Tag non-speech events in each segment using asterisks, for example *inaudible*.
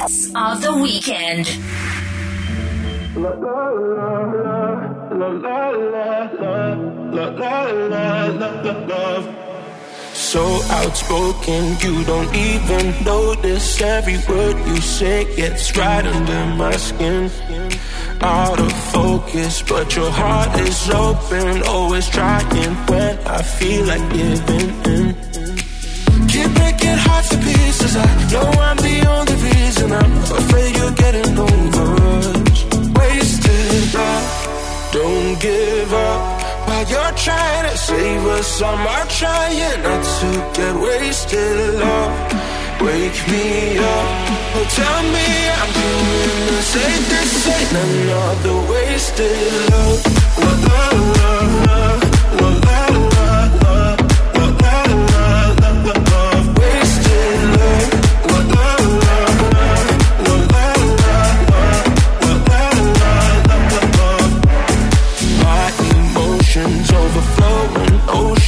hits of the weekend. So outspoken, you don't even notice every word you say gets right under my skin. Out of focus, but your heart is open, always trying when I feel like giving in. Keep breaking hearts to pieces. I know I'm the only reason. I'm afraid you're getting over us. Wasted love, don't give up while you're trying to save us, I'm trying not to get wasted. Love, wake me up. Oh, tell me I'm doing the same. This ain't another wasted love. love, love, love, love.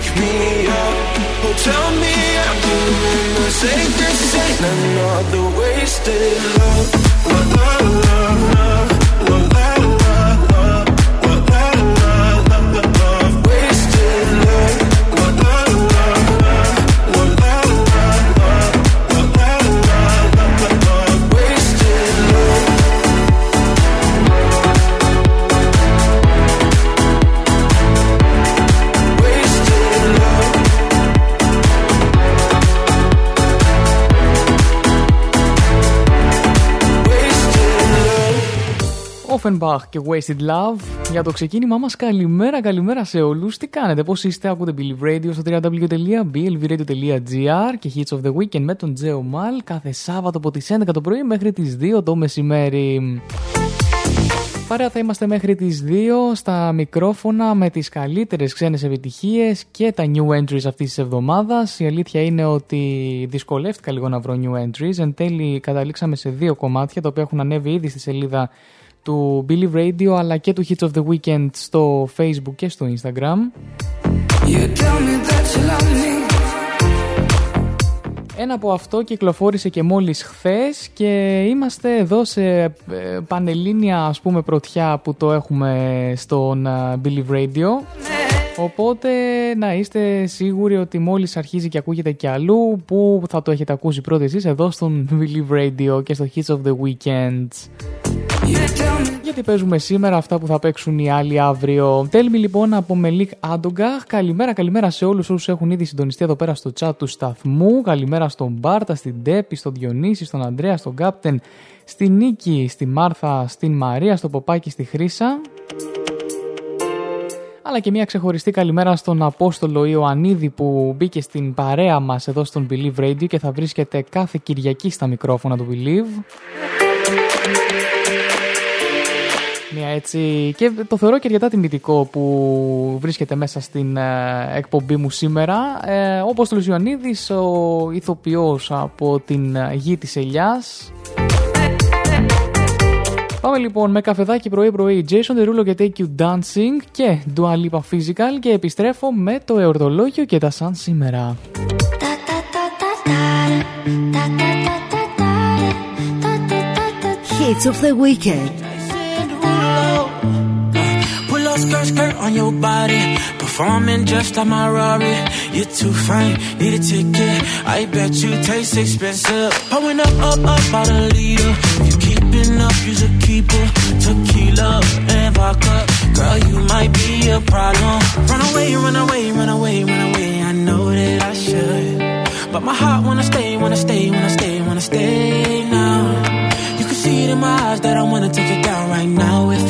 wake me up. Oh, tell me I'm doing the same. This ain't another wasted love. love, love, love, Offenbach και Wasted Love για το ξεκίνημά μας καλημέρα καλημέρα σε όλους τι κάνετε πως είστε ακούτε Believe Radio στο www.blvradio.gr και Hits of the Weekend με τον Τζέο Μαλ κάθε Σάββατο από τις 11 το πρωί μέχρι τις 2 το μεσημέρι Παρέα θα είμαστε μέχρι τις 2 στα μικρόφωνα με τις καλύτερες ξένες επιτυχίες και τα new entries αυτής της εβδομάδας. Η αλήθεια είναι ότι δυσκολεύτηκα λίγο να βρω new entries. Εν τέλει καταλήξαμε σε δύο κομμάτια τα οποία έχουν ανέβει ήδη στη σελίδα του Billy Radio αλλά και του Hits of the Weekend στο Facebook και στο Instagram. Ένα από αυτό κυκλοφόρησε και μόλις χθες και είμαστε εδώ σε ε, πανελλήνια ας πούμε πρωτιά που το έχουμε στον ε, Billy Radio. Οπότε να είστε σίγουροι ότι μόλις αρχίζει και ακούγεται και αλλού που θα το έχετε ακούσει πρώτα εσείς εδώ στον Believe Radio και στο Hits of the Weekend. Γιατί παίζουμε σήμερα αυτά που θα παίξουν οι άλλοι αύριο. Τέλμη λοιπόν από Μελίκ Άντογκαχ. Καλημέρα, καλημέρα σε όλους όσους έχουν ήδη συντονιστεί εδώ πέρα στο chat του σταθμού. Καλημέρα στον Μπάρτα, στην Τέπη, στον Διονύση, στον Αντρέα, στον Κάπτεν, στην Νίκη, στη Μάρθα, στην Μαρία, στο Ποπάκι, στη Χρύσα. Αλλά και μια ξεχωριστή καλημέρα στον Απόστολο Ιωαννίδη που μπήκε στην παρέα μας εδώ στον Believe Radio και θα βρίσκεται κάθε Κυριακή στα μικρόφωνα του Believe. Μια έτσι. Και το θεωρώ και αρκετά τιμητικό που βρίσκεται μέσα στην ε, εκπομπή μου σήμερα. Ε, όπως το Λουζιονίδης, ο ηθοποιός από την ε, γη της Ελιάς. Πάμε λοιπόν με καφεδάκι πρωί-πρωί Jason Derulo και Take You Dancing και Dua Lipa Physical και επιστρέφω με το εορτολόγιο και τα σαν σήμερα. Hits of the Weekend skirt, skirt on your body. Performing just like my Rari. You're too fine, need a ticket. I bet you taste expensive. Pouring up, up, up, out a leader. If you keeping up, you should keep it. Tequila and vodka. Girl, you might be a problem. Run away, run away, run away, run away. I know that I should. But my heart wanna stay, wanna stay, wanna stay, wanna stay now. You can see it in my eyes that I wanna take it down right now if.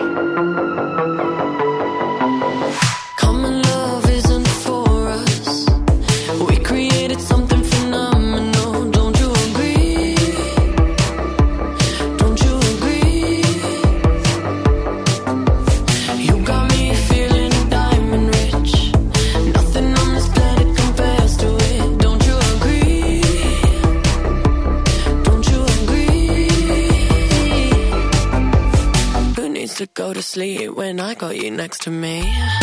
and I got you next to me.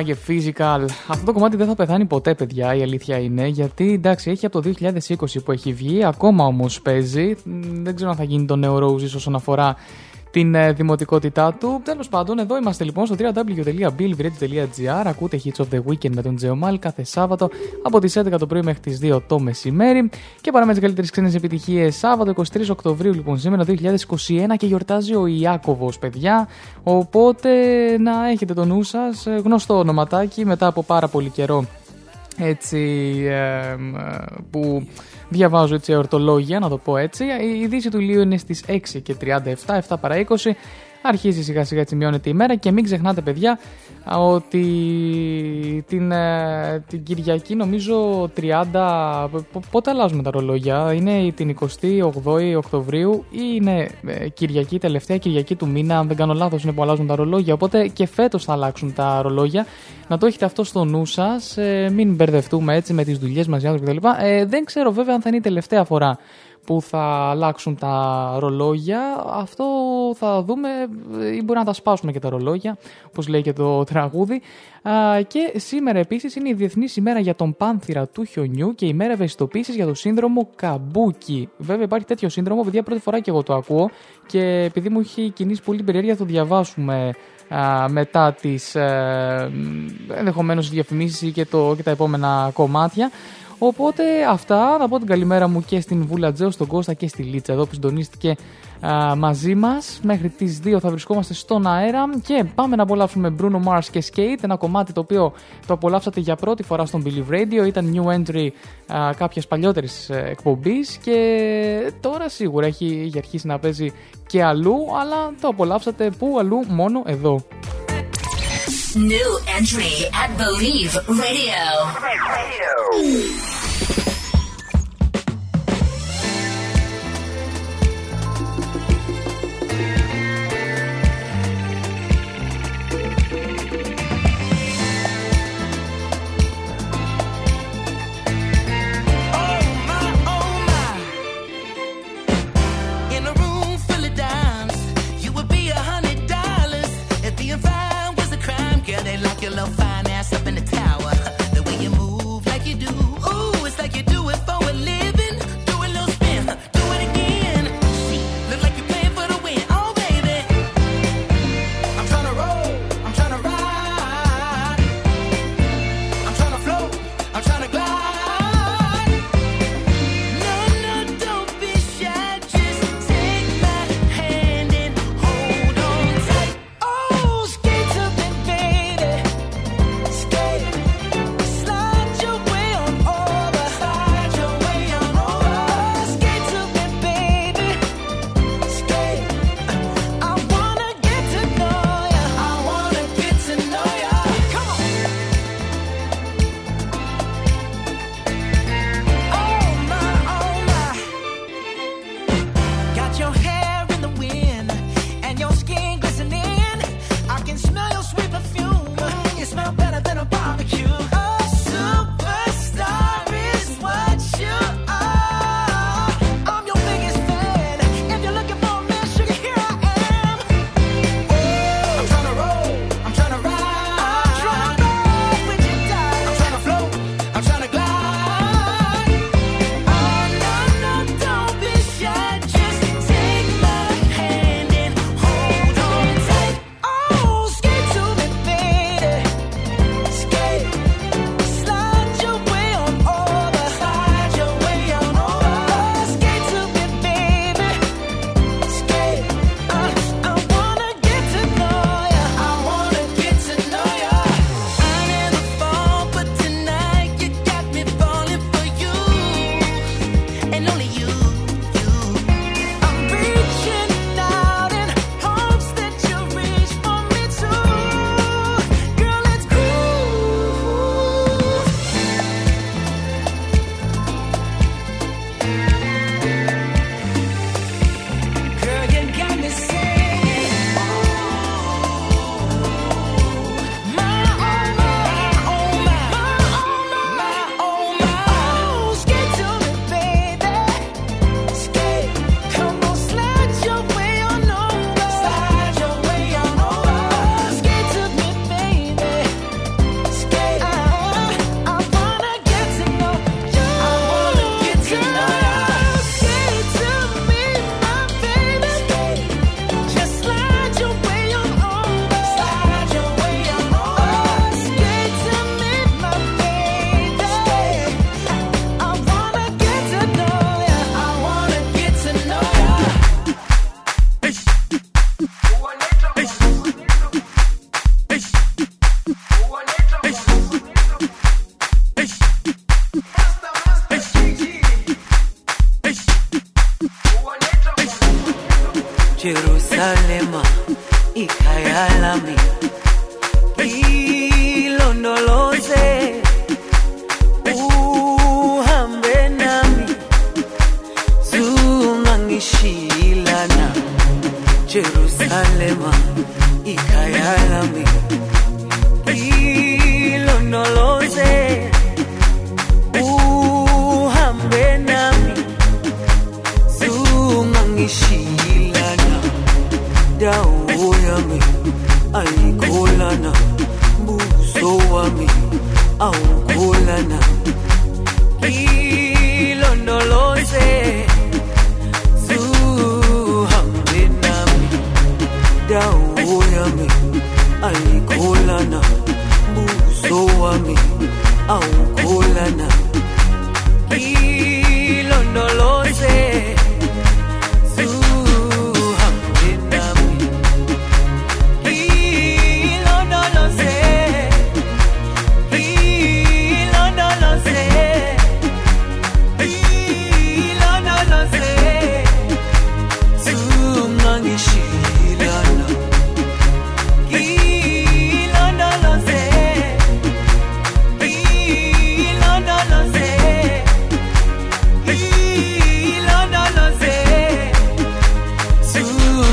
Και Physical. Αυτό το κομμάτι δεν θα πεθάνει ποτέ, παιδιά, η αλήθεια είναι. Γιατί εντάξει, έχει από το 2020 που έχει βγει, ακόμα όμως παίζει. Δεν ξέρω αν θα γίνει το νέο Roses όσον αφορά την ε, δημοτικότητά του. Τέλος πάντων, εδώ είμαστε λοιπόν στο www.billvradio.gr. Ακούτε Hits of the Weekend με τον Τζεωμάλ κάθε Σάββατο από τις 11 το πρωί μέχρι τις 2 το μεσημέρι. Και παράμε τις καλύτερες ξένες επιτυχίες Σάββατο 23 Οκτωβρίου λοιπόν σήμερα 2021 και γιορτάζει ο Ιάκωβος, παιδιά. Οπότε να έχετε το νου σας, ε, γνωστό ονοματάκι μετά από πάρα πολύ καιρό έτσι ε, που διαβάζω έτσι ορτολόγια, να το πω έτσι. Η είδηση του Λίου είναι στις 6 και 37, 7 παρά 20. Αρχίζει σιγά σιγά έτσι μειώνεται η μέρα και μην ξεχνάτε παιδιά ότι την, ε, την Κυριακή νομίζω 30, πότε αλλάζουμε τα ρολόγια, είναι την 28η Οκτωβρίου ή είναι ε, Κυριακή, τελευταία Κυριακή του μήνα, αν δεν κάνω λάθος είναι που αλλάζουν τα ρολόγια, οπότε και φέτος θα αλλάξουν τα ρολόγια. Να το έχετε αυτό στο νου σας, ε, μην μπερδευτούμε έτσι με τις δουλειές μας κτλ. Ε, δεν ξέρω βέβαια αν θα είναι η τελευταία φορά που θα αλλάξουν τα ρολόγια. Αυτό θα δούμε ή μπορεί να τα σπάσουμε και τα ρολόγια, όπως λέει και το τραγούδι. Και σήμερα επίσης είναι η Διεθνής ημέρα για τον πάνθηρα του χιονιού και η μέρα ευαισθητοποίησης για το σύνδρομο Καμπούκι. Βέβαια υπάρχει τέτοιο σύνδρομο, παιδιά πρώτη φορά και εγώ το ακούω και επειδή μου έχει κινήσει πολύ περιέργεια θα το διαβάσουμε μετά τις ε, ενδεχομένως διαφημίσεις και, το, και τα επόμενα κομμάτια. Οπότε αυτά, να πω την καλημέρα μου και στην Βούλα Τζέο, στον Κώστα και στη Λίτσα εδώ που συντονίστηκε α, μαζί μας. Μέχρι τις 2 θα βρισκόμαστε στον αέρα και πάμε να απολαύσουμε Bruno Mars και Skate, ένα κομμάτι το οποίο το απολαύσατε για πρώτη φορά στον Believe Radio, ήταν new entry α, κάποιες παλιότερες ε, εκπομπής και τώρα σίγουρα έχει, έχει αρχίσει να παίζει και αλλού, αλλά το απολαύσατε που αλλού μόνο εδώ. New entry at Believe Radio. Radio.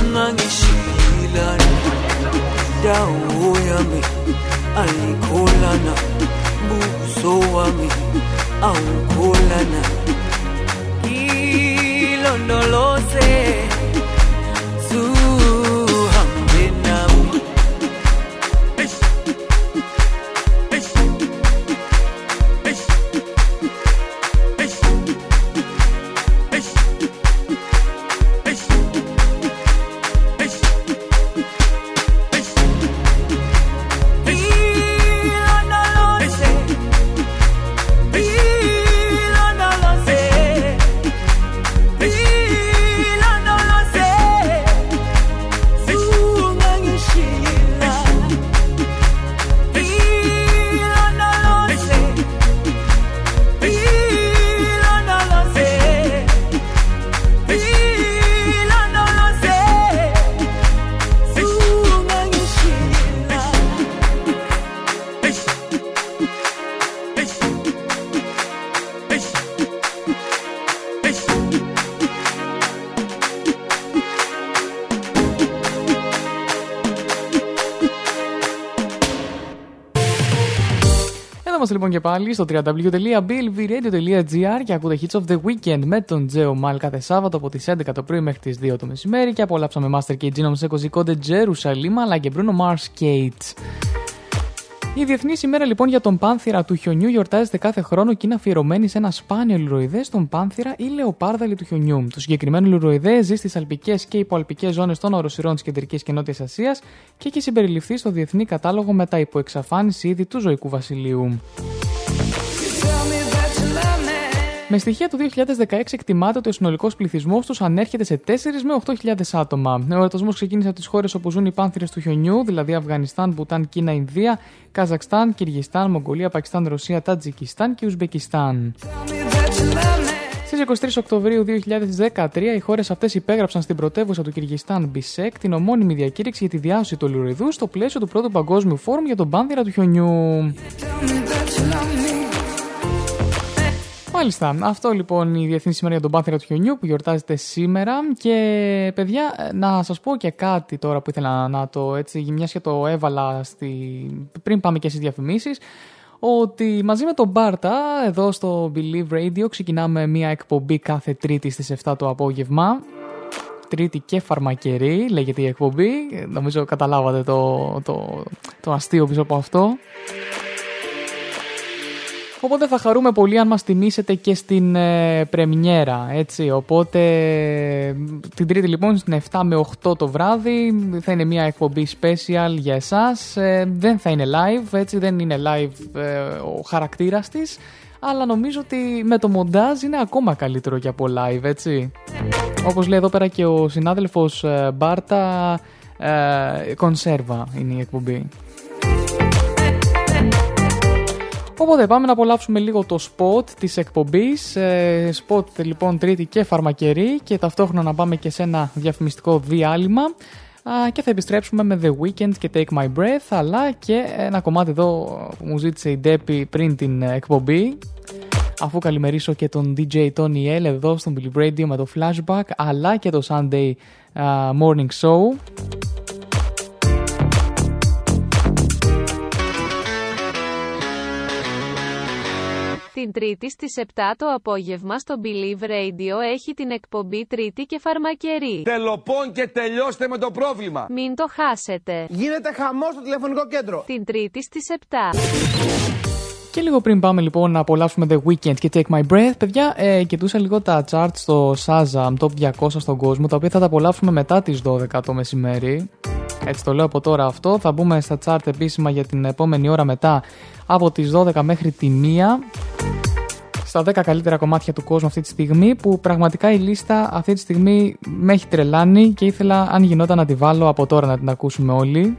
Zungangishilana dawo yami ayikholana buso wami awukholana ilondoloze λοιπόν και πάλι στο www.billvradio.gr και ακούτε Hits of the Weekend με τον Τζέο Μάλ κάθε Σάββατο από τις 11 το πρωί μέχρι τις 2 το μεσημέρι και απολαύσαμε Master και Gino σε κωδικό Jerusalem αλλά και Bruno Mars Kate. Η Διεθνή ημέρα λοιπόν για τον πάνθυρα του χιονιού γιορτάζεται κάθε χρόνο και είναι αφιερωμένη σε ένα σπάνιο λουροειδέ, τον πάνθυρα ή λεοπάρδαλη του χιονιού. Το συγκεκριμένο λουροειδέ ζει στις αλπικές και υποαλπικές ζώνες των οροσυρών της Κεντρικής και Νότιας Ασίας και έχει συμπεριληφθεί στο Διεθνή Κατάλογο με τα υπό εξαφάνιση είδη του ζωικού βασιλείου. Με στοιχεία του 2016 εκτιμάται ότι ο συνολικός πληθυσμός τους ανέρχεται σε 4 με 8.000 άτομα. Ο εορτασμός ξεκίνησε από τις χώρες όπου ζουν οι πάνθηρες του χιονιού, δηλαδή Αφγανιστάν, Μπουτάν, Κίνα, Ινδία, Καζακστάν, Κυργιστάν, Μογγολία, Πακιστάν, Ρωσία, Τατζικιστάν και Ουσμπεκιστάν. Στις 23 Οκτωβρίου 2013, οι χώρες αυτές υπέγραψαν στην πρωτεύουσα του Κυργιστάν, Μπισκέκ, την ομώνυμη διακήρυξη για τη διάσωση του αιλουροειδούς στο πλαίσιο του πρώτου Παγκόσμιου Φόρουμ για τον πάνθηρα του χιονιού. Μάλιστα. Αυτό λοιπόν η Διεθνή Σήμερα για τον Πάνθυρα του Χιονιού που γιορτάζεται σήμερα. Και παιδιά, να σας πω και κάτι τώρα που ήθελα να το έτσι, μιας και το έβαλα στη... πριν πάμε και στις διαφημίσεις. Ότι μαζί με τον Μπάρτα, εδώ στο Believe Radio, ξεκινάμε μια εκπομπή κάθε Τρίτη στις 7 το απόγευμα. Τρίτη και φαρμακερή, λέγεται η εκπομπή. Νομίζω καταλάβατε το, το, το αστείο πίσω από αυτό. Οπότε θα χαρούμε πολύ αν μας τιμήσετε και στην ε, πρεμιέρα, έτσι. Οπότε την τρίτη λοιπόν στην 7 με 8 το βράδυ θα είναι μια εκπομπή special για εσάς. Ε, δεν θα είναι live, έτσι δεν είναι live ε, ο χαρακτήρας της. Αλλά νομίζω ότι με το μοντάζ είναι ακόμα καλύτερο και από live, έτσι. Όπως λέει εδώ πέρα και ο συνάδελφος ε, Μπάρτα, ε, κονσέρβα είναι η εκπομπή. Οπότε πάμε να απολαύσουμε λίγο το spot της εκπομπής. Ε, spot λοιπόν τρίτη και φαρμακερή και ταυτόχρονα να πάμε και σε ένα διαφημιστικό διάλειμμα. και θα επιστρέψουμε με The Weeknd και Take My Breath αλλά και ένα κομμάτι εδώ που μου ζήτησε η Ντέπη πριν την εκπομπή αφού καλημερίσω και τον DJ Tony L εδώ στον Billy Radio με το Flashback αλλά και το Sunday Morning Show Την Τρίτη στις 7 το απόγευμα στο Believe Radio έχει την εκπομπή Τρίτη και Φαρμακερή. Τελοπών και τελειώστε με το πρόβλημα. Μην το χάσετε. Γίνεται χαμός στο τηλεφωνικό κέντρο. Την Τρίτη στις 7. Και λίγο πριν πάμε λοιπόν να απολαύσουμε The Weekend και Take My Breath, παιδιά, ε, κοιτούσα λίγο τα charts στο Shazam Top 200 στον κόσμο, τα οποία θα τα απολαύσουμε μετά τις 12 το μεσημέρι. Έτσι το λέω από τώρα αυτό. Θα μπούμε στα chart επίσημα για την επόμενη ώρα μετά από τις 12 μέχρι τη 1 στα 10 καλύτερα κομμάτια του κόσμου αυτή τη στιγμή που πραγματικά η λίστα αυτή τη στιγμή με έχει τρελάνει και ήθελα αν γινόταν να τη βάλω από τώρα να την ακούσουμε όλοι.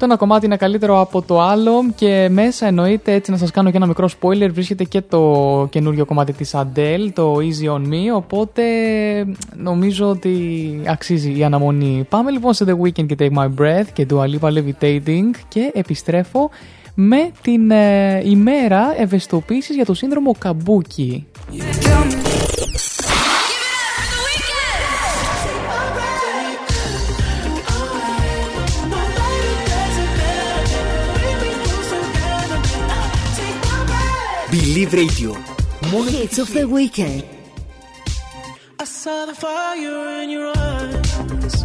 Το ένα κομμάτι είναι καλύτερο από το άλλο και μέσα εννοείται έτσι να σας κάνω και ένα μικρό spoiler βρίσκεται και το καινούριο κομμάτι της Adele, το Easy On Me οπότε νομίζω ότι αξίζει η αναμονή. Πάμε λοιπόν σε The Weekend και Take My Breath και Dua Lipa Levitating και επιστρέφω με την ε, ημέρα ευαισθητοποίησης για το σύνδρομο Καμπούκι. Believe Radio. More hits of the weekend. I saw the fire in your eyes.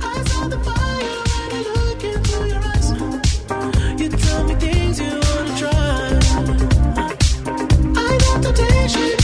I saw the fire when I look into your eyes. You tell me things you wanna try. I know temptation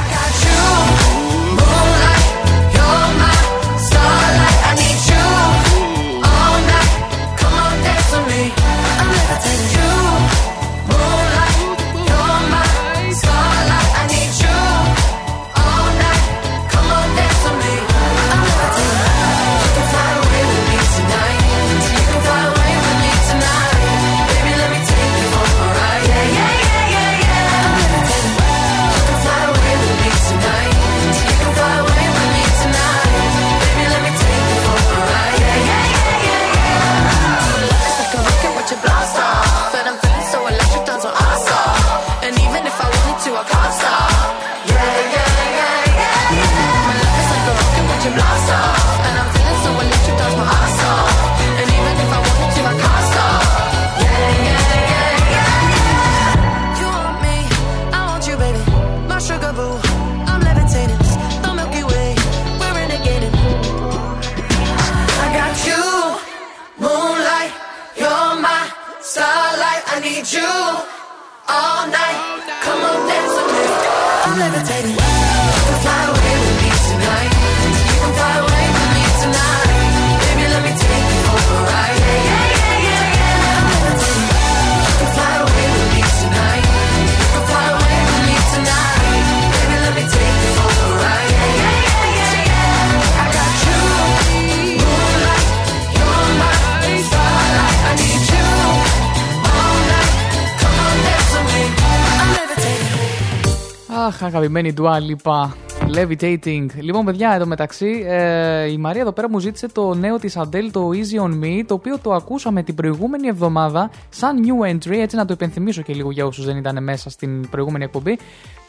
Αγαπημένη Dua Lipa. Levitating. Λοιπόν, παιδιά, εδώ μεταξύ, ε, η Μαρία εδώ πέρα μου ζήτησε το νέο της Adele, το Easy On Me, το οποίο το ακούσαμε την προηγούμενη εβδομάδα σαν new entry, έτσι να το υπενθυμίσω και λίγο για όσους δεν ήταν μέσα στην προηγούμενη εκπομπή.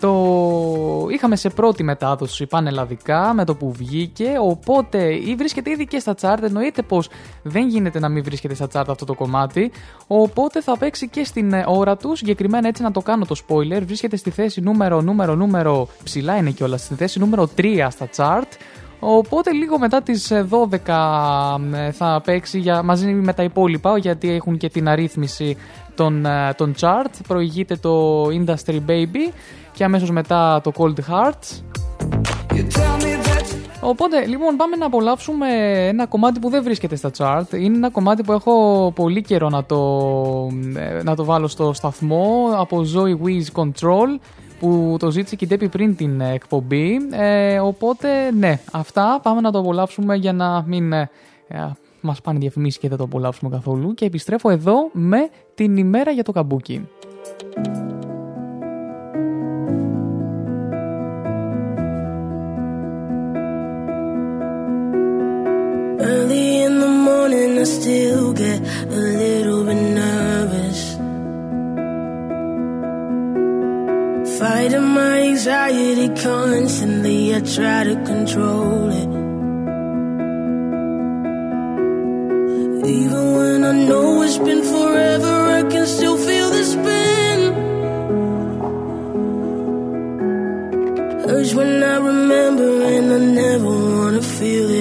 Το είχαμε σε πρώτη μετάδοση πανελλαδικά με το που βγήκε, οπότε ή βρίσκεται ήδη και στα chart, εννοείται πως δεν γίνεται να μην βρίσκεται στα chart αυτό το κομμάτι, οπότε θα παίξει και στην ε, ώρα του, συγκεκριμένα έτσι να το κάνω το spoiler, βρίσκεται στη θέση νούμερο, νούμερο, νούμερο, ψηλά είναι κιόλας, στη θέση νούμερο 3 στα chart, Οπότε λίγο μετά τις ε, 12 ε, θα παίξει για, μαζί με τα υπόλοιπα γιατί έχουν και την αρρύθμιση των, ε, των chart. Προηγείται το Industry Baby και αμέσως μετά το Cold Hearts. Οπότε, λοιπόν, πάμε να απολαύσουμε ένα κομμάτι που δεν βρίσκεται στα chart. Είναι ένα κομμάτι που έχω πολύ καιρό να το, ε, να το βάλω στο σταθμό από Zoe Wiz Control που το ζήτησε και η Ντέπη πριν την ε, εκπομπή. Ε, οπότε, ναι, αυτά πάμε να το απολαύσουμε για να μην ε, ε, μας πάνε διαφημίσεις και δεν το απολαύσουμε καθόλου. Και επιστρέφω εδώ με την ημέρα για το καμπούκι. Early in the morning, I still get a little bit nervous. Fighting my anxiety constantly, I try to control it. Even when I know it's been forever, I can still feel the spin. Urge when I remember, and I never wanna feel it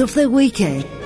of the weekend.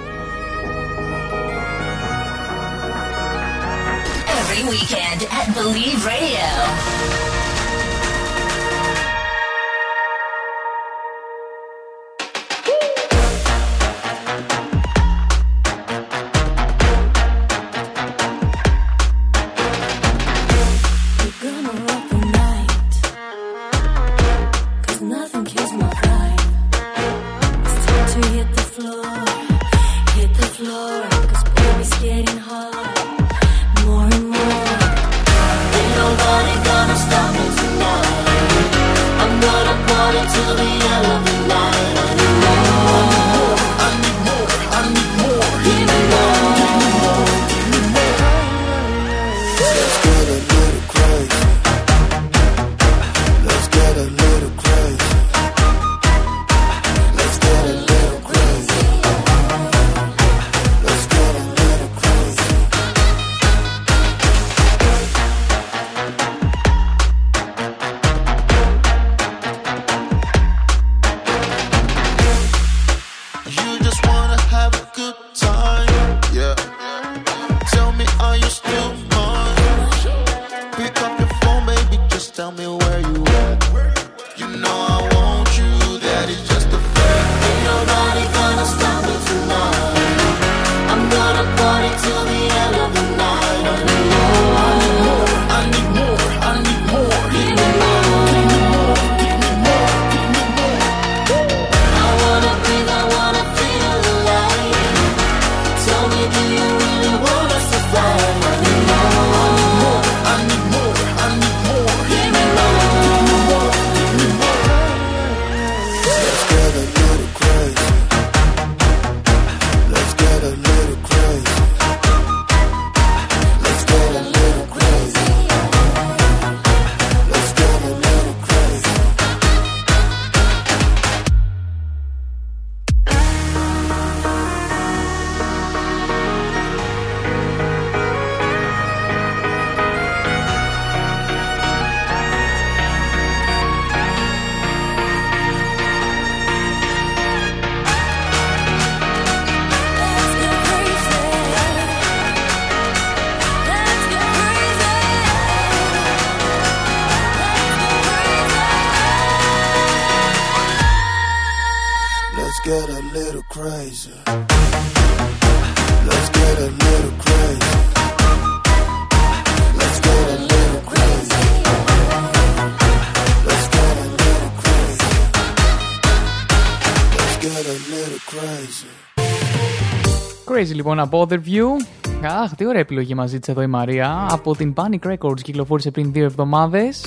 Crazy λοιπόν από Otherview. Αχ, τι ωραία επιλογή μας ζήτησε εδώ η Μαρία. Από την Panic Records κυκλοφόρησε πριν δύο εβδομάδες.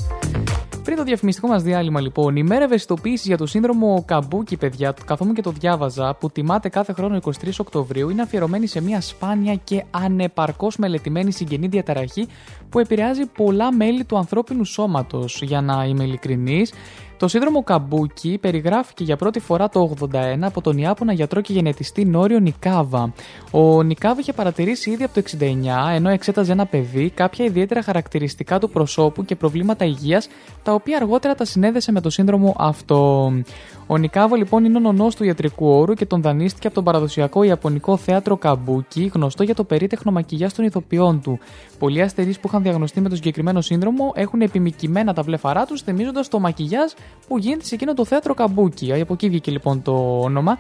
Πριν το διαφημιστικό μας διάλειμμα, λοιπόν, η μέρα ευαισθητοποίησης για το σύνδρομο Καμπούκι, παιδιά, καθόμουν και το διάβαζα, που τιμάται κάθε χρόνο 23 Οκτωβρίου, είναι αφιερωμένη σε μια σπάνια και ανεπαρκώς μελετημένη συγγενή διαταραχή που επηρεάζει πολλά μέλη του ανθρώπινου σώματος. Για να είμαι ειλικρινής, το σύνδρομο Καμπούκι περιγράφηκε για πρώτη φορά το 81 από τον Ιάπωνα γιατρό και γενετιστή Νόριο Νικάβα. Ο Νικάβα είχε παρατηρήσει ήδη από το 69, ενώ εξέταζε ένα παιδί, κάποια ιδιαίτερα χαρακτηριστικά του προσώπου και προβλήματα υγείας, τα οποία αργότερα τα συνέδεσε με το σύνδρομο αυτό. Ο Νικάβα λοιπόν είναι ο νονός του ιατρικού όρου και τον δανείστηκε από το παραδοσιακό Ιαπωνικό θέατρο Καμπούκι, γνωστό για το περίτεχνο μακιγιά των ηθοποιών του. Πολλοί ασθενείς που είχαν διαγνωστεί με το συγκεκριμένο σύνδρομο έχουν επιμηκυμένα τα βλέφαρά τους, θυμίζοντας το μακιγιά που γίνεται σε εκείνο το θέατρο Καμπούκι. Από εκεί βγήκε λοιπόν το όνομα.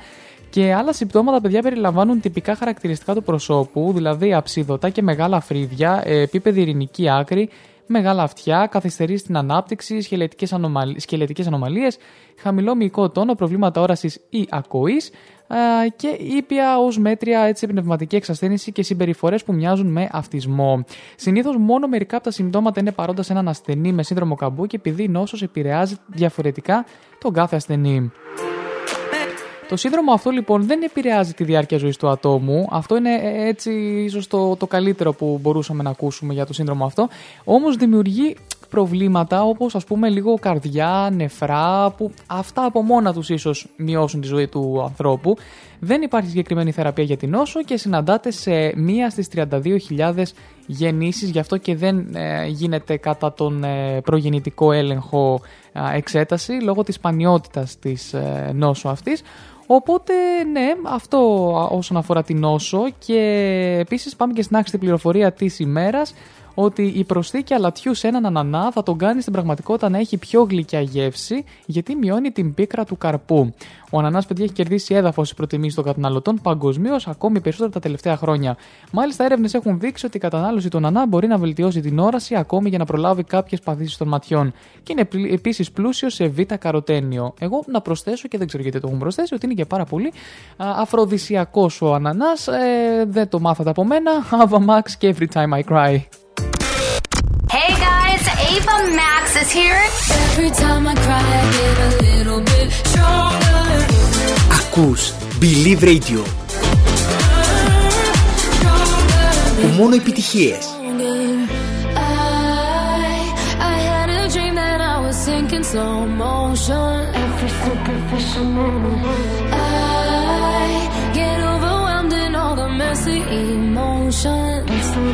Και άλλα συμπτώματα, παιδιά, περιλαμβάνουν τυπικά χαρακτηριστικά του προσώπου, δηλαδή αψιδωτά και μεγάλα φρύδια, ε, επίπεδη ρινική άκρη, μεγάλα αυτιά, καθυστέρηση στην ανάπτυξη, σκελετικές, ανομαλ... σκελετικές ανομαλίες, χαμηλό μυϊκό τόνο, προβλήματα όρασης ή ακοής α, και ήπια ως μέτρια έτσι, πνευματική εξασθένηση και συμπεριφορές που μοιάζουν με αυτισμό. Συνήθως μόνο μερικά από τα συμπτώματα είναι παρόντα σε έναν ασθενή με σύνδρομο Καμπούκι, επειδή η νόσος επηρεάζει διαφορετικά τον κάθε ασθενή. Το σύνδρομο αυτό λοιπόν δεν επηρεάζει τη διάρκεια ζωής του ατόμου. Αυτό είναι ε, έτσι ίσως το, το καλύτερο που μπορούσαμε να ακούσουμε για το σύνδρομο αυτό. Όμως δημιουργεί προβλήματα όπως ας πούμε λίγο καρδιά, νεφρά που αυτά από μόνα τους ίσως μειώσουν τη ζωή του ανθρώπου. Δεν υπάρχει συγκεκριμένη θεραπεία για την νόσο και συναντάται σε μία στις 32.000 γεννήσεις γι' αυτό και δεν ε, γίνεται κατά τον ε, προγεννητικό έλεγχο ε, εξέταση λόγω της σπανιότητας της ε, νόσου αυτής. Οπότε, ναι, αυτό όσον αφορά την νόσο και επίσης πάμε και στην άξιτη πληροφορία της ημέρας ότι η προσθήκη αλατιού σε έναν ανανά θα τον κάνει στην πραγματικότητα να έχει πιο γλυκιά γεύση γιατί μειώνει την πίκρα του καρπού. Ο ανανάς, παιδιά, έχει κερδίσει έδαφος στις προτιμήσεις των καταναλωτών παγκοσμίως ακόμη περισσότερο τα τελευταία χρόνια. Μάλιστα, έρευνες έχουν δείξει ότι η κατανάλωση του ανανά μπορεί να βελτιώσει την όραση ακόμη για να προλάβει κάποιες παθήσεις των ματιών. Και είναι επίσης πλούσιο σε β' Εγώ να προσθέσω και δεν ξέρω γιατί το έχουν προσθέσει, ότι είναι και πάρα πολύ αφροδισιακός ο ανανάς. Ε, δεν το μάθατε από μένα. Ava Max και Every Time I Cry. Hey guys, Ava Max is here. Every time I cry, I get a little bit stronger. Ακούς Believe Radio. Που μόνο επιτυχίες. I, I had a dream that I was sinking slow motion. Every superficial moment. I get overwhelmed in all the messy emotions.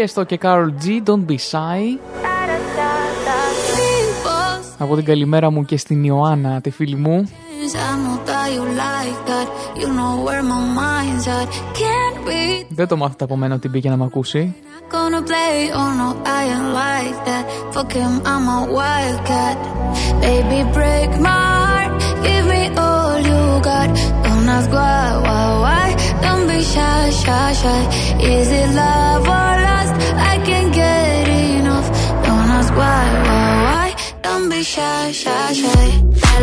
Και Carol G, Don't Be Shy. Από την καλημέρα μου και στην Ιωάννα, τη φίλη μου. Δεν το μάθετε από μένα ότι μπήκε να μ' ακούσει. Don't ask why, why, why. Don't be shy, shy, shy. Is it love or? I can't get enough. Don't ask why, why, why. Don't be shy, shy, shy.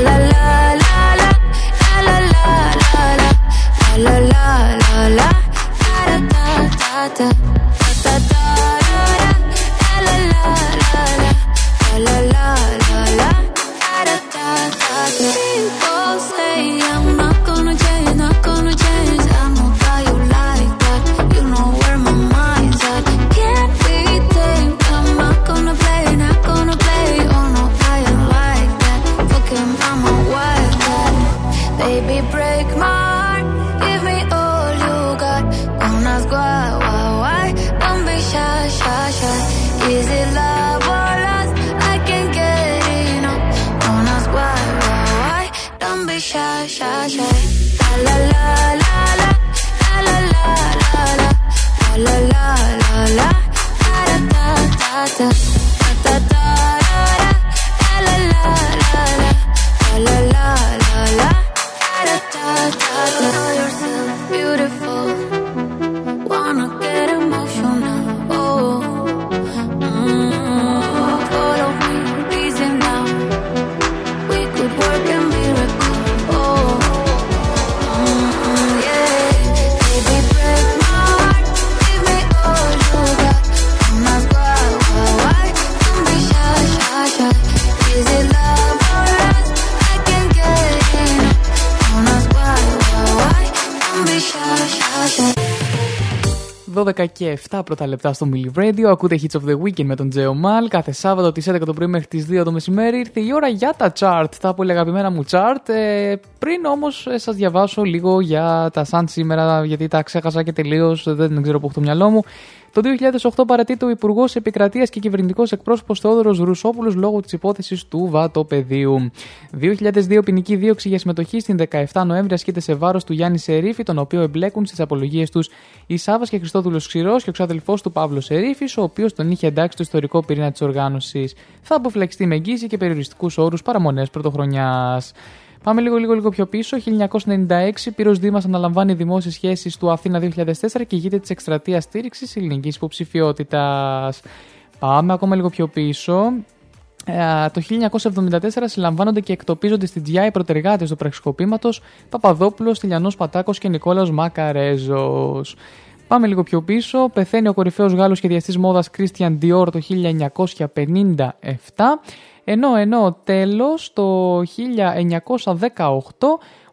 La la la la la la la la la la la la la la da da da da da da da la la la la la la la la la da da da da Baby, break my 12 και 7 πρώτα λεπτά στο Milli Radio. Ακούτε Hits of the Weekend με τον Τζέο Μαλ. Κάθε Σάββατο τις 11 το πρωί μέχρι τις 2 το μεσημέρι. Ήρθε η ώρα για τα chart. Τα πολύ αγαπημένα μου chart. Ε, πριν όμως σας διαβάσω λίγο για τα σαν σήμερα, γιατί τα ξέχασα και τελείως. Δεν ξέρω που έχω το μυαλό μου. Το 2008 παρατείται ο Υπουργός Επικρατείας και Κυβερνητικός Εκπρόσωπος Θεόδωρος Ρουσόπουλος λόγω της υπόθεσης του βατοπεδίου. 2002 ποινική δίωξη για συμμετοχή στην 17 Νοέμβρη ασκείται σε βάρος του Γιάννη Σερίφη, τον οποίο εμπλέκουν στις απολογίες τους η Σάβας και Χριστόδουλος Ξηρός και ο ξάδελφός του Παύλο Σερίφης, ο οποίος τον είχε εντάξει στο ιστορικό πυρήνα της οργάνωσης. Θα αποφυλακιστεί με εγγύηση και περιοριστικούς όρους παραμονές πρωτοχρονιάς. Πάμε λίγο, λίγο, λίγο πιο πίσω. 1996, Πύρος Δήμας αναλαμβάνει δημόσιες σχέσεις του Αθήνα 2004 και ηγείται της εκστρατείας στήριξης ελληνικής υποψηφιότητας. Πάμε ακόμα λίγο πιο πίσω. Ε, το 1974 συλλαμβάνονται και εκτοπίζονται στην Τζιά οι προτεργάτε του πραξικοπήματος Παπαδόπουλος, Τηλιανός Πατάκος και Νικόλαο Μακαρέζος. Πάμε λίγο πιο πίσω. Πεθαίνει ο κορυφαίος Γάλλος σχεδιαστής μόδας Christian Dior το 1957. Ενώ, ενώ τέλος το 1918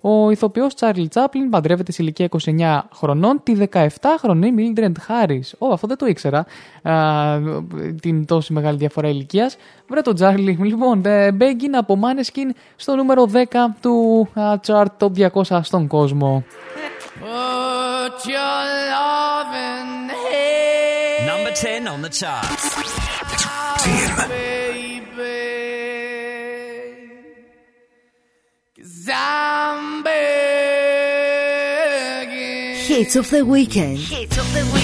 ο ηθοποιός Τσάρλι Τσάπλιν παντρεύεται σε ηλικία 29 χρονών τη 17χρονη Mildred Harris. Ω, αυτό δεν το ήξερα, α, την τόση μεγάλη διαφορά ηλικίας. Βρε το Τσάρλι, λοιπόν, Begging από Maneskin στο νούμερο 10 του α, chart top 200 στον κόσμο. Put your loving hand, Number 10 on the charts. 'Cause I'm. Hits of the weekend. Hits of the weekend.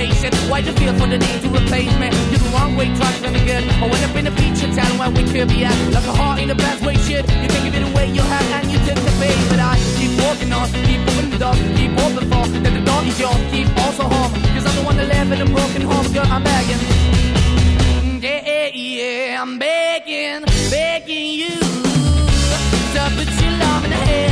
it, why the feel for the need to replace me. You're the wrong way, try to me good. I went up in the feature town where we could be at, like a heart in a best way, shit. You can give it away, you have, and you take the bait, but I keep walking on, keep opening the door, keep open for that the door is yours, keep also home, cause I'm the one that live in a broken home, girl, I'm begging. Yeah, yeah, yeah, I'm begging, begging you to put your love in the hand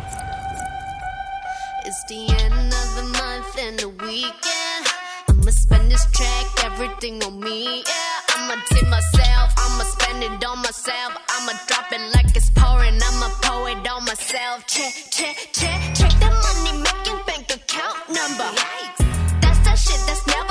It's the end of the month and the weekend. I'ma spend this track, everything on me. Yeah, I'ma tip myself, I'ma spend it on myself. I'ma drop it like it's pouring, I'ma pour it on myself. Check, check, check, check the money making bank account number. That's that shit that's never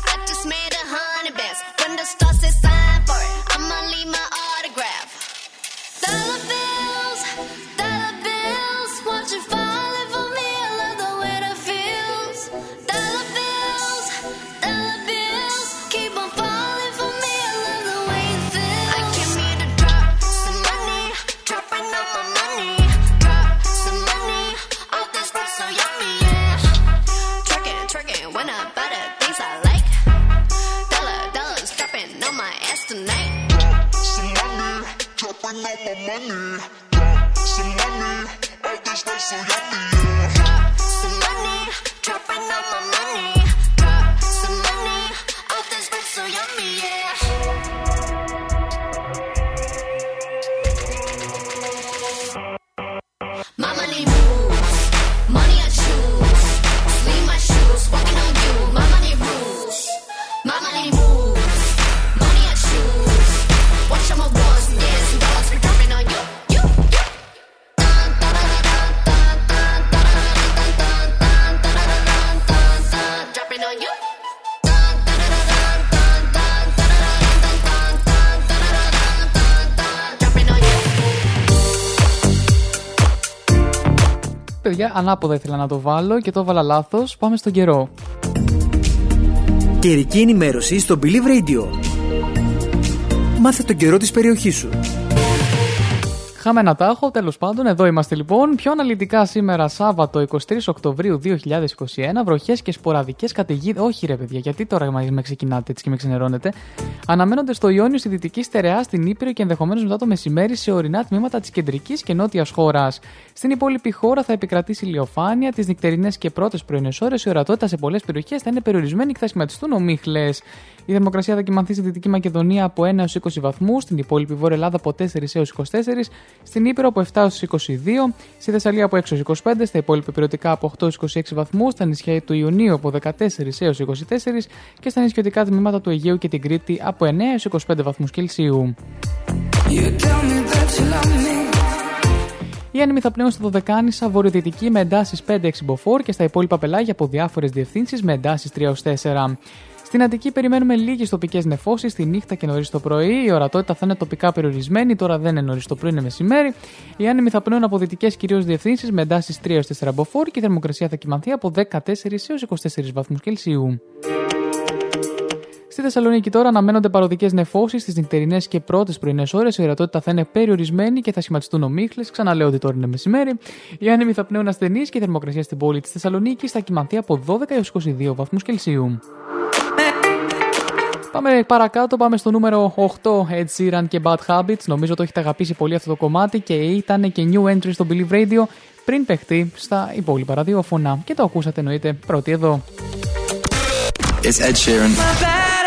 Money. Drop some money, all this rap so yummy, yeah. Drop some money, all my money. Παιδιά, ανάποδα ήθελα να το βάλω και το έβαλα λάθος. Πάμε στον καιρό. Καιρική ενημέρωση στο Believe Radio. Μάθε τον καιρό της περιοχής σου. Χαμένα τα έχω, τέλος πάντων, εδώ είμαστε λοιπόν. Πιο αναλυτικά σήμερα, Σάββατο 23 Οκτωβρίου 2021, βροχές και σποραδικές καταιγίδες. Όχι, ρε παιδιά, γιατί τώρα με ξεκινάτε έτσι και με ξενερώνετε. Αναμένονται στο Ιόνιος στη δυτική στερεά, στην Ήπειρο και ενδεχομένως μετά το μεσημέρι σε ορεινά τμήματα της κεντρικής και νότιας χώρας. Στην υπόλοιπη χώρα θα επικρατήσει ηλιοφάνεια, τις νυχτερινές και πρώτες πρωινές ώρες. Η ορατότητα σε πολλές περιοχές θα είναι περιορισμένη και θα σχηματιστούν ομίχλες. Η θερμοκρασία θα κοιμανθεί στη Δυτική Μακεδονία από 1 έως 20 βαθμούς, στην υπόλοιπη Βόρεια Ελλάδα από 4 έως 24, στην Ήπειρο από 7 έως 22, στη Θεσσαλία από 6 έως 25, στα υπόλοιπα περιοτικά από 8 έως 26 βαθμούς, στα νησιά του Ιουνίου από 14 έως 24 και στα νησιωτικά τμήματα του Αιγαίου και την Κρήτη από 9 έως 25 βαθμούς Κελσίου. Οι άνεμοι θα πνέουν στα Δωδεκάνησα βορειοδυτική με εντάσεις 5-6 μποφόρ και στα υπόλοιπα πελάγια από διάφορες διευθύνσεις με εντάσεις 3 4. Στην Αττική περιμένουμε λίγες τοπικές νεφώσεις τη νύχτα και νωρίς το πρωί. Η ορατότητα θα είναι τοπικά περιορισμένη, τώρα δεν είναι νωρίς το πρωί, είναι μεσημέρι. Οι άνεμοι θα πνέουν από δυτικές κυρίως διευθύνσεις με εντάσεις 3 4 μποφόρ και η θερμοκρασία θα κοιμανθεί από 14 έως 24 βαθμούς Κελσίου. Στη Θεσσαλονίκη τώρα αναμένονται παροδικές νεφώσεις στις νυχτερινές και πρώτες πρωινές ώρες. Η ορατότητα θα είναι περιορισμένη και θα σχηματιστούν ομίχλες. Ξαναλέω ότι τώρα είναι μεσημέρι. Οι άνεμοι θα πνέουν ασθενείς και η θερμοκρασία στην πόλη της Θεσσαλονίκης θα κοιμανθεί από 12 έως 22 βαθμούς Κελσίου. Πάμε παρακάτω, πάμε στο νούμερο 8, Ed Sheeran και Bad Habits. Νομίζω το έχετε αγαπήσει πολύ αυτό το κομμάτι και ήταν και new entry στο Believe Radio πριν παιχτεί στα υπόλοιπα ραδιόφωνα. Και το ακούσατε εννοείται πρώτοι εδώ. It's Ed Sheeran.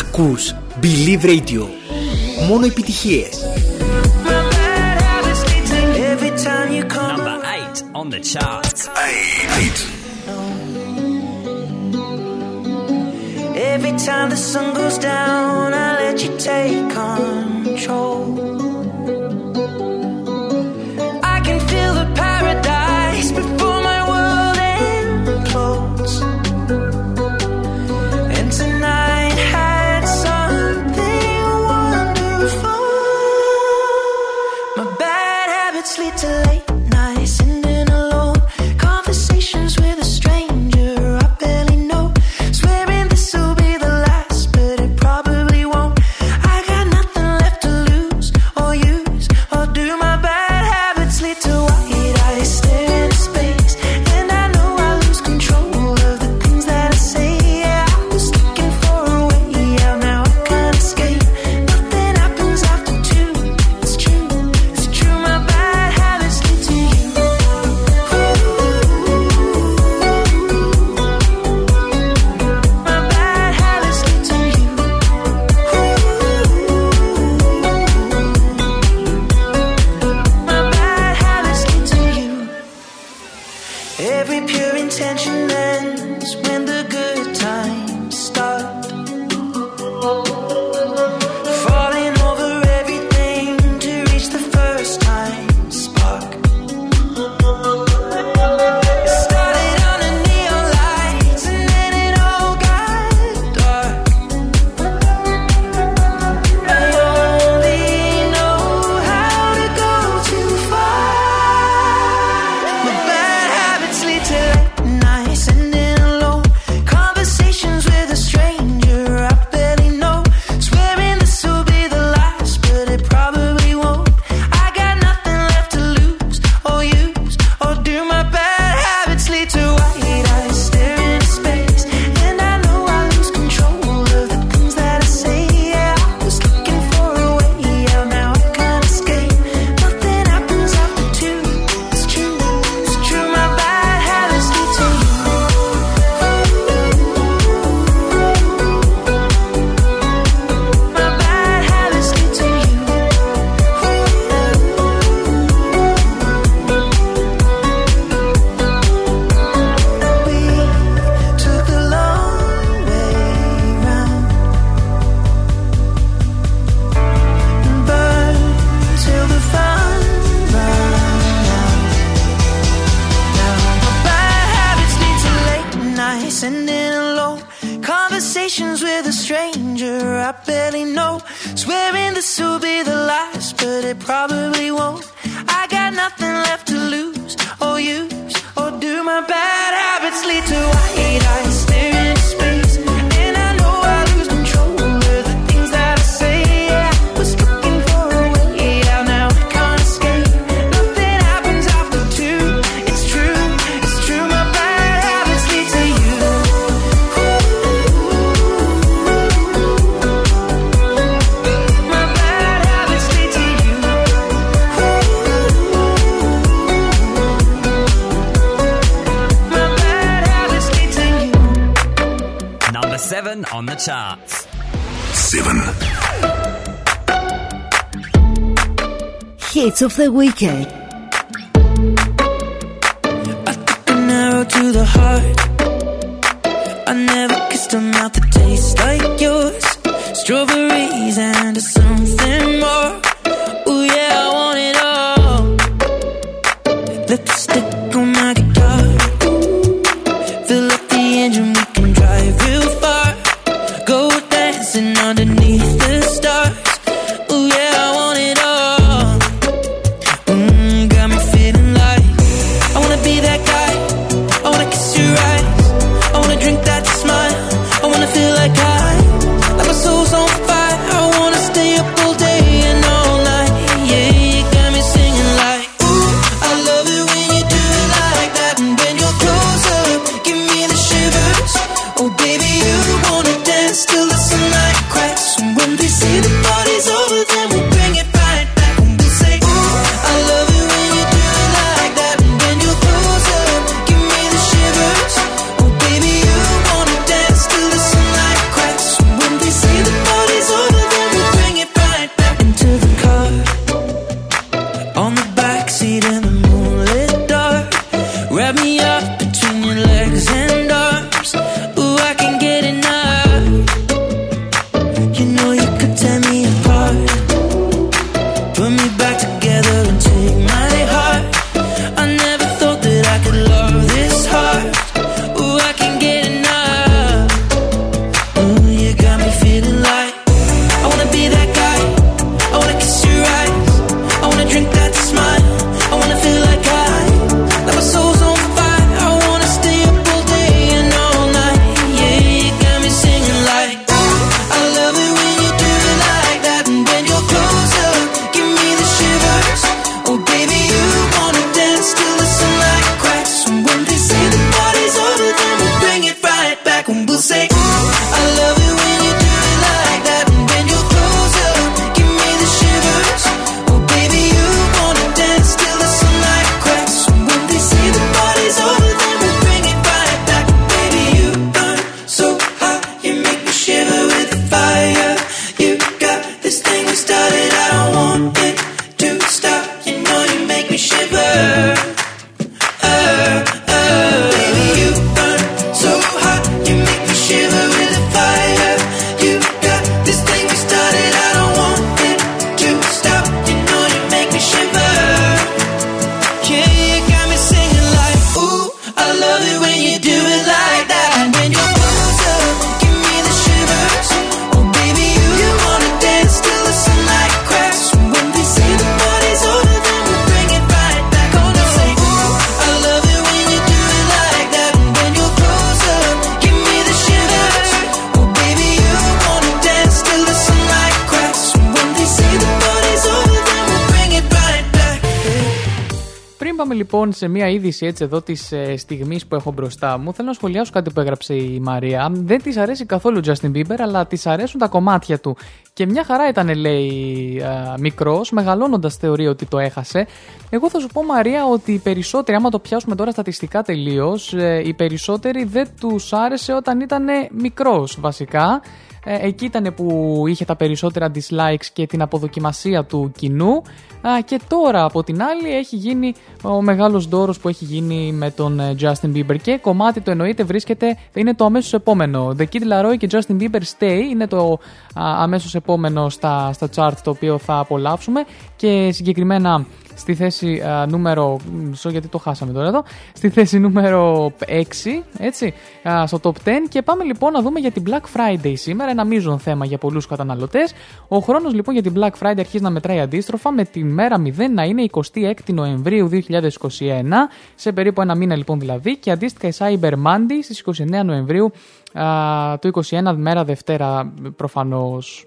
Ακούς Believe Radio. Μόνο επιτυχίες. Number eight on the chart. Every time the sun goes down, I let you take control. Of the Weekend. πάμε λοιπόν σε μια είδηση έτσι εδώ της ε, στιγμής που έχω μπροστά μου, θέλω να σχολιάσω κάτι που έγραψε η Μαρία. Δεν της αρέσει καθόλου Justin Bieber, αλλά της αρέσουν τα κομμάτια του. Και μια χαρά ήταν, λέει, ε, μικρός, μεγαλώνοντας θεωρεί ότι το έχασε. Εγώ θα σου πω, Μαρία, ότι οι περισσότεροι, άμα το πιάσουμε τώρα στατιστικά τελείως, ε, οι περισσότεροι δεν τους άρεσε όταν ήταν μικρός βασικά. Ε, εκεί ήταν που είχε τα περισσότερα dislikes και την αποδοκιμασία του κοινού. Και τώρα από την άλλη έχει γίνει ο μεγάλος δώρος που έχει γίνει με τον ε, Justin Bieber. Και κομμάτι το εννοείται βρίσκεται, είναι το αμέσως επόμενο. The Kid Laroi και Justin Bieber Stay είναι το αμέσως επόμενο στα, στα chart το οποίο θα απολαύσουμε. Και συγκεκριμένα Στη θέση α, νούμερο. Μισό γιατί το χάσαμε τώρα εδώ. Στη θέση νούμερο 6, έτσι, α, στο top 10. Και πάμε λοιπόν να δούμε για την Black Friday σήμερα. Ένα μείζον θέμα για πολλούς καταναλωτές. Ο χρόνος λοιπόν για την Black Friday αρχίζει να μετράει αντίστροφα με τη μέρα 0 να είναι 26 Νοεμβρίου 2021. Σε περίπου ένα μήνα λοιπόν δηλαδή. Και αντίστοιχα η Cyber Monday στις 29 Νοεμβρίου του 21 μέρα Δευτέρα προφανώς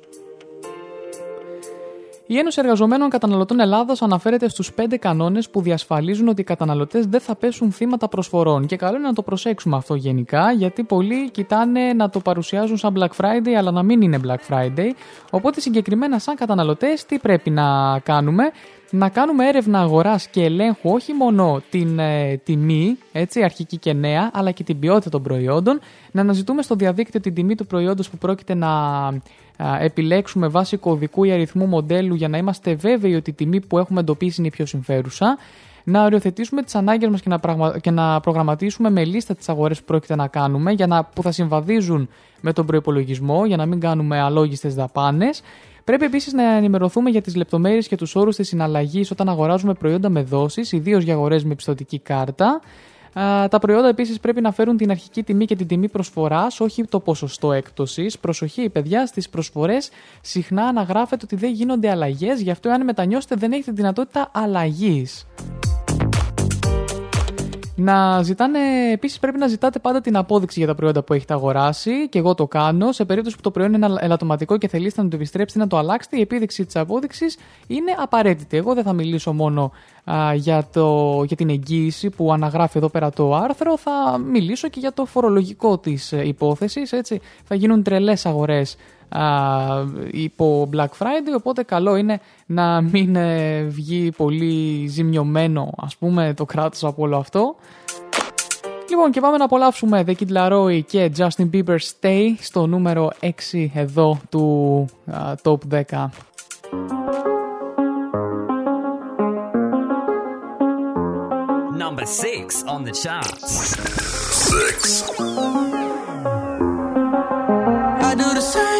η Ένωση Εργαζομένων Καταναλωτών Ελλάδας αναφέρεται στους πέντε κανόνες που διασφαλίζουν ότι οι καταναλωτές δεν θα πέσουν θύματα προσφορών. Και καλό είναι να το προσέξουμε αυτό γενικά, γιατί πολλοί κοιτάνε να το παρουσιάζουν σαν Black Friday, αλλά να μην είναι Black Friday. Οπότε συγκεκριμένα, σαν καταναλωτές, τι πρέπει να κάνουμε; Να κάνουμε έρευνα αγοράς και ελέγχου όχι μόνο την ε, τιμή, έτσι, αρχική και νέα, αλλά και την ποιότητα των προϊόντων. Να αναζητούμε στο διαδίκτυο την τιμή του προϊόντος που πρόκειται να α, επιλέξουμε βάσει κωδικού ή αριθμού μοντέλου για να είμαστε βέβαιοι ότι η τιμή που έχουμε εντοπίσει είναι η πιο συμφέρουσα. Να οριοθετήσουμε τις ανάγκες μας και, να πραγμα- και να προγραμματίσουμε με λίστα τις αγορές που πρόκειται να κάνουμε για να, που θα συμβαδίζουν με τον προπολογισμό για να μην κάνουμε αλόγιστες δαπάνες. Πρέπει επίσης να ενημερωθούμε για τις λεπτομέρειες και τους όρους της συναλλαγής όταν αγοράζουμε προϊόντα με δόσεις, ιδίως για αγορές με πιστοτική κάρτα. Α, τα προϊόντα επίσης πρέπει να φέρουν την αρχική τιμή και την τιμή προσφοράς, όχι το ποσοστό έκπτωσης. Προσοχή, παιδιά, στις προσφορές συχνά αναγράφεται ότι δεν γίνονται αλλαγές, γι' αυτό αν μετανιώσετε δεν έχετε δυνατότητα αλλαγής. Να ζητάνε, επίσης πρέπει να ζητάτε πάντα την απόδειξη για τα προϊόντα που έχετε αγοράσει και εγώ το κάνω. Σε περίπτωση που το προϊόν είναι ελαττωματικό και θελήσετε να το επιστρέψετε ή να το αλλάξετε, η επίδειξη της απόδειξης είναι απαραίτητη. Εγώ δεν θα μιλήσω μόνο α, για, το, για την εγγύηση που αναγράφει εδώ πέρα το άρθρο, θα μιλήσω και για το φορολογικό της υπόθεσης. Θα γίνουν τρελές αγορές υπό Black Friday οπότε καλό είναι να μην ε, βγει πολύ ζημιωμένο ας πούμε το κράτος από όλο αυτό Λοιπόν και πάμε να απολαύσουμε The Kid Laroi και Justin Bieber Stay στο νούμερο 6 εδώ του α, Top 10 Number six on the charts. Six. I do the same thing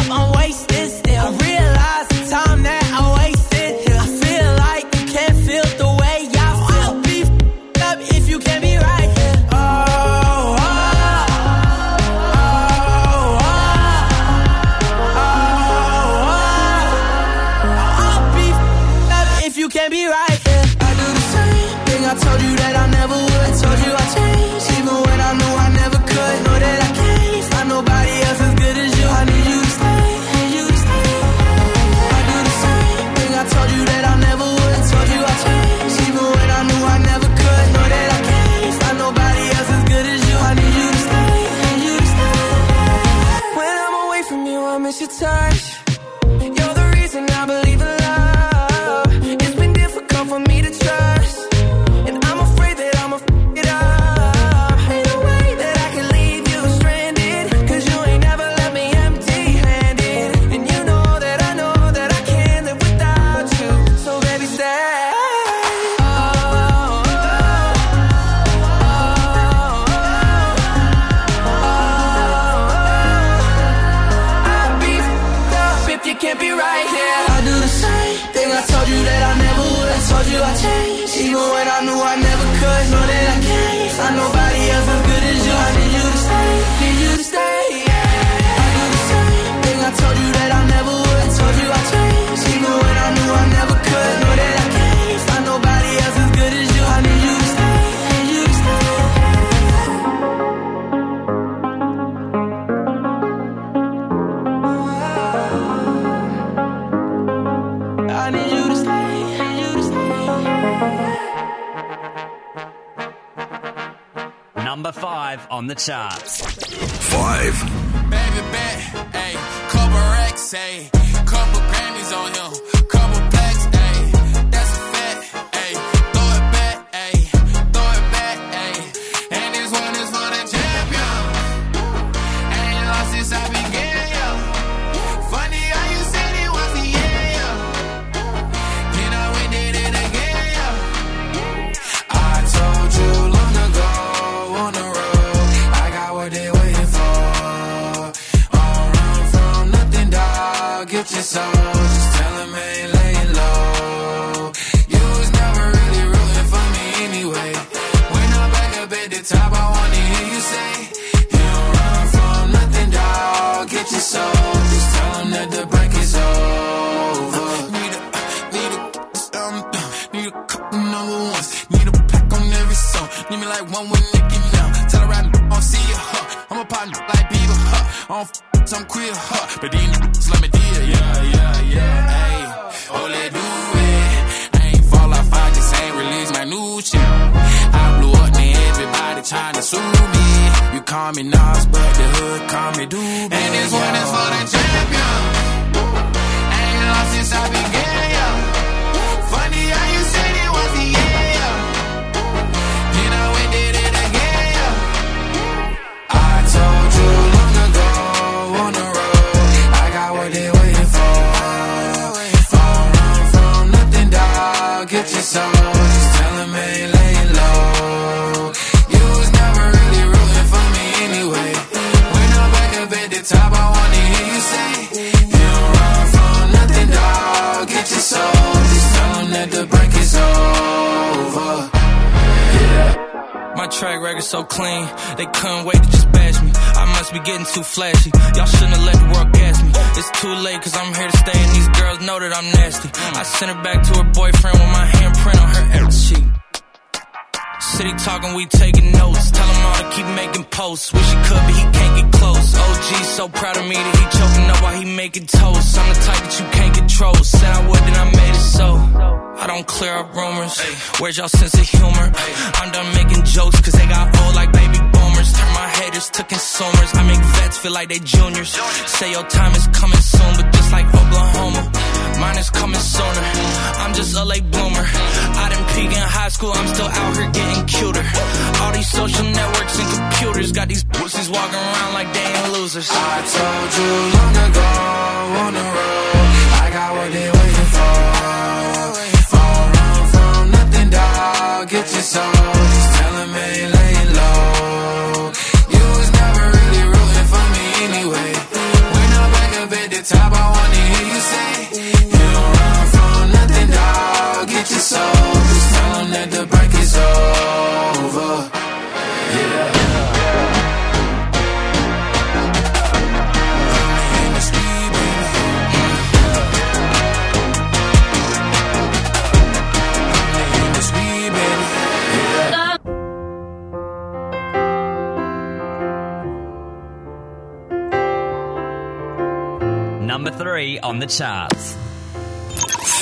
number three on the charts.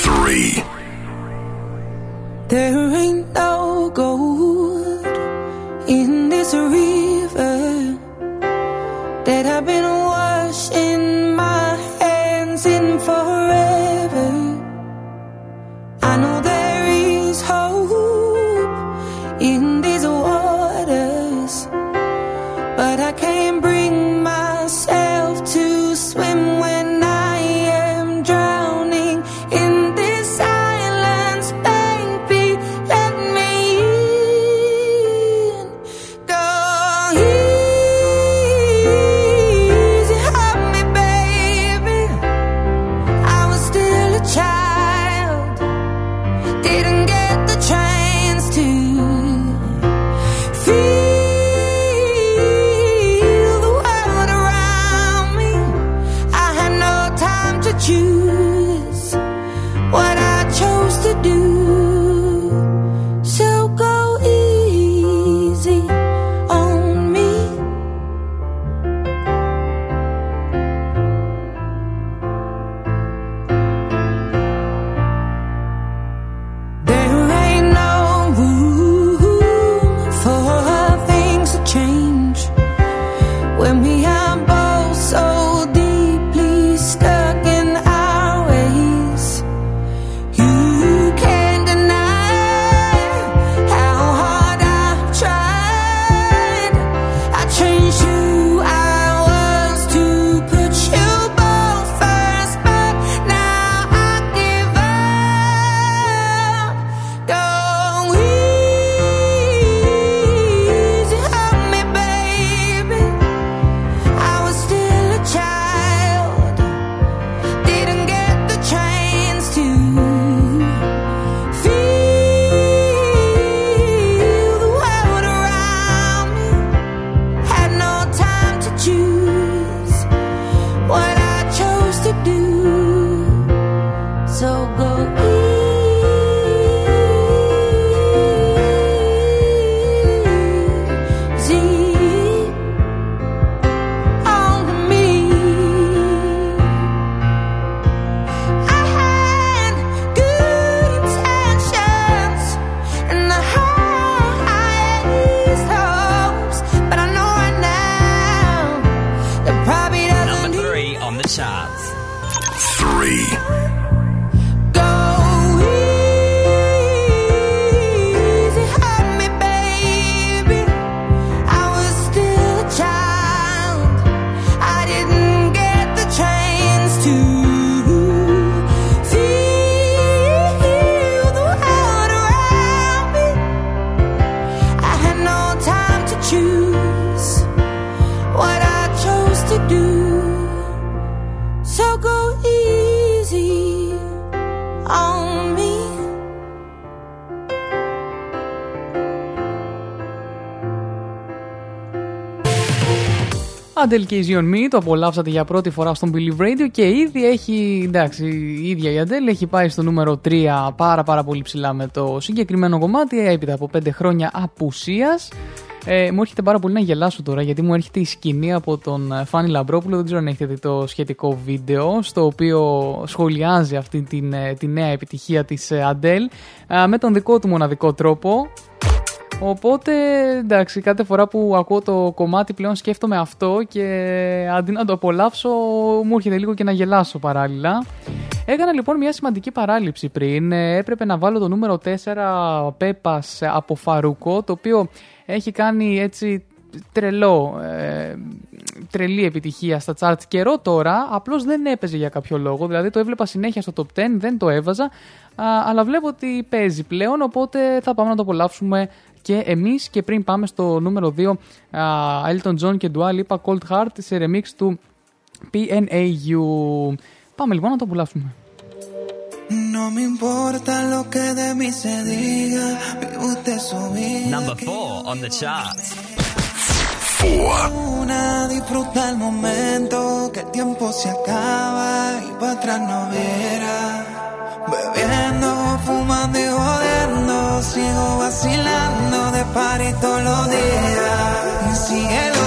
Three. There ain't no gold in this river that I've been washing. Αντέλ και η Zion Me το απολαύσατε για πρώτη φορά στον Believe Radio και ήδη έχει, εντάξει, η ίδια η Αντέλ έχει πάει στο νούμερο 3 πάρα πάρα πολύ ψηλά με το συγκεκριμένο κομμάτι έπειτα από 5 χρόνια απουσίας. Ε, μου έρχεται πάρα πολύ να γελάσω τώρα γιατί μου έρχεται η σκηνή από τον ε, Φάνη Λαμπρόπουλο. Δεν ξέρω αν έχετε δει το σχετικό βίντεο στο οποίο σχολιάζει αυτή την, ε, τη νέα επιτυχία της ε, Αντέλ με τον δικό του μοναδικό τρόπο. Οπότε εντάξει, κάθε φορά που ακούω το κομμάτι πλέον σκέφτομαι αυτό και αντί να το απολαύσω μου έρχεται λίγο και να γελάσω παράλληλα. Έκανα λοιπόν μια σημαντική παράληψη πριν. Ε, Έπρεπε να βάλω το νούμερο 4 Πέπας από Φαρούκο, το οποίο έχει κάνει έτσι τρελό, ε, τρελή επιτυχία στα charts καιρό τώρα, απλώς δεν έπαιζε για κάποιο λόγο, δηλαδή το έβλεπα συνέχεια στο top 10, δεν το έβαζα, α, αλλά βλέπω ότι παίζει πλέον, οπότε θα πάμε να το απολαύσουμε και εμείς και πριν πάμε στο νούμερο 2 α, Elton John και Dua Lipa Cold Heart σε remix του PNAU. Πάμε λοιπόν να το απολαύσουμε. No me importa lo que de mí se diga, vive usted su vida. Number four on the charts. Una disfruta el momento, que el tiempo se acaba y para atrás no verá. Bebiendo, fumando y Sigo vacilando de par y todos los días.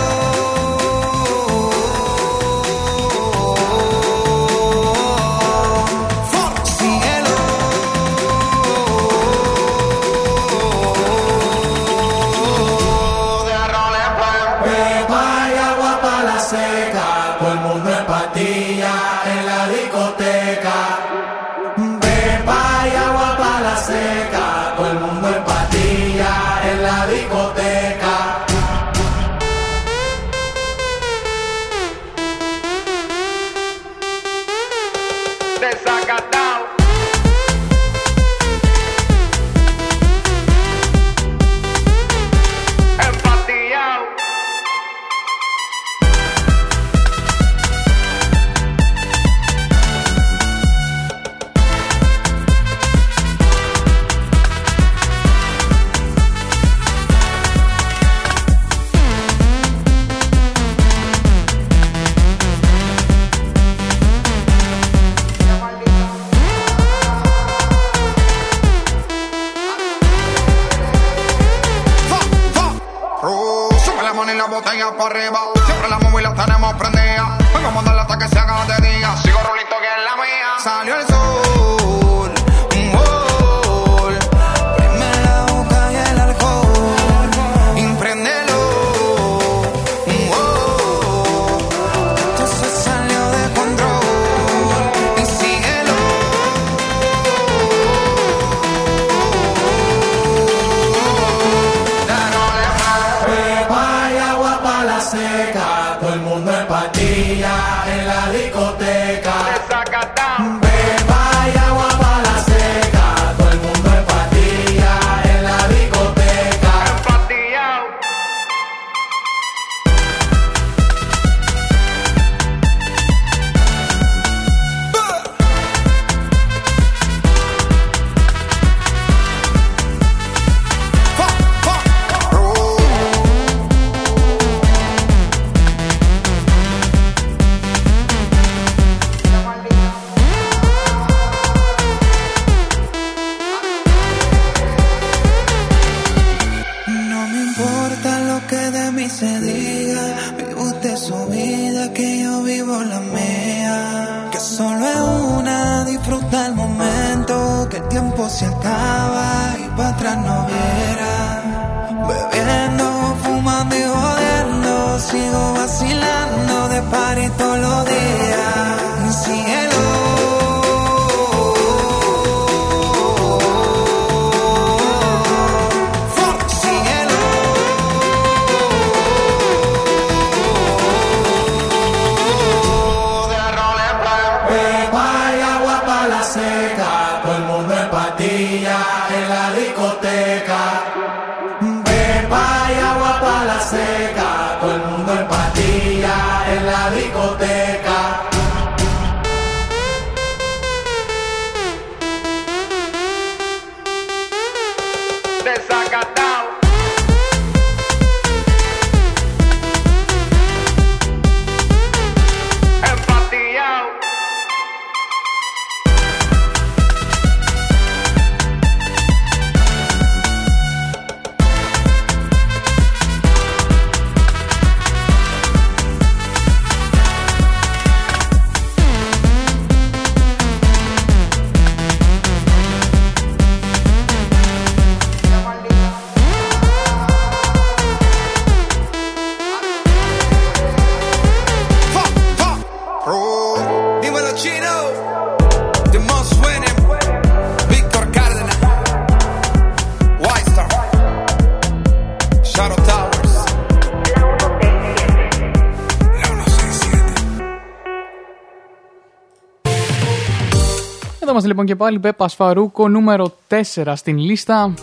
Λοιπόν και πάλι Πέπα Φαρούκο νούμερο 4 στην λίστα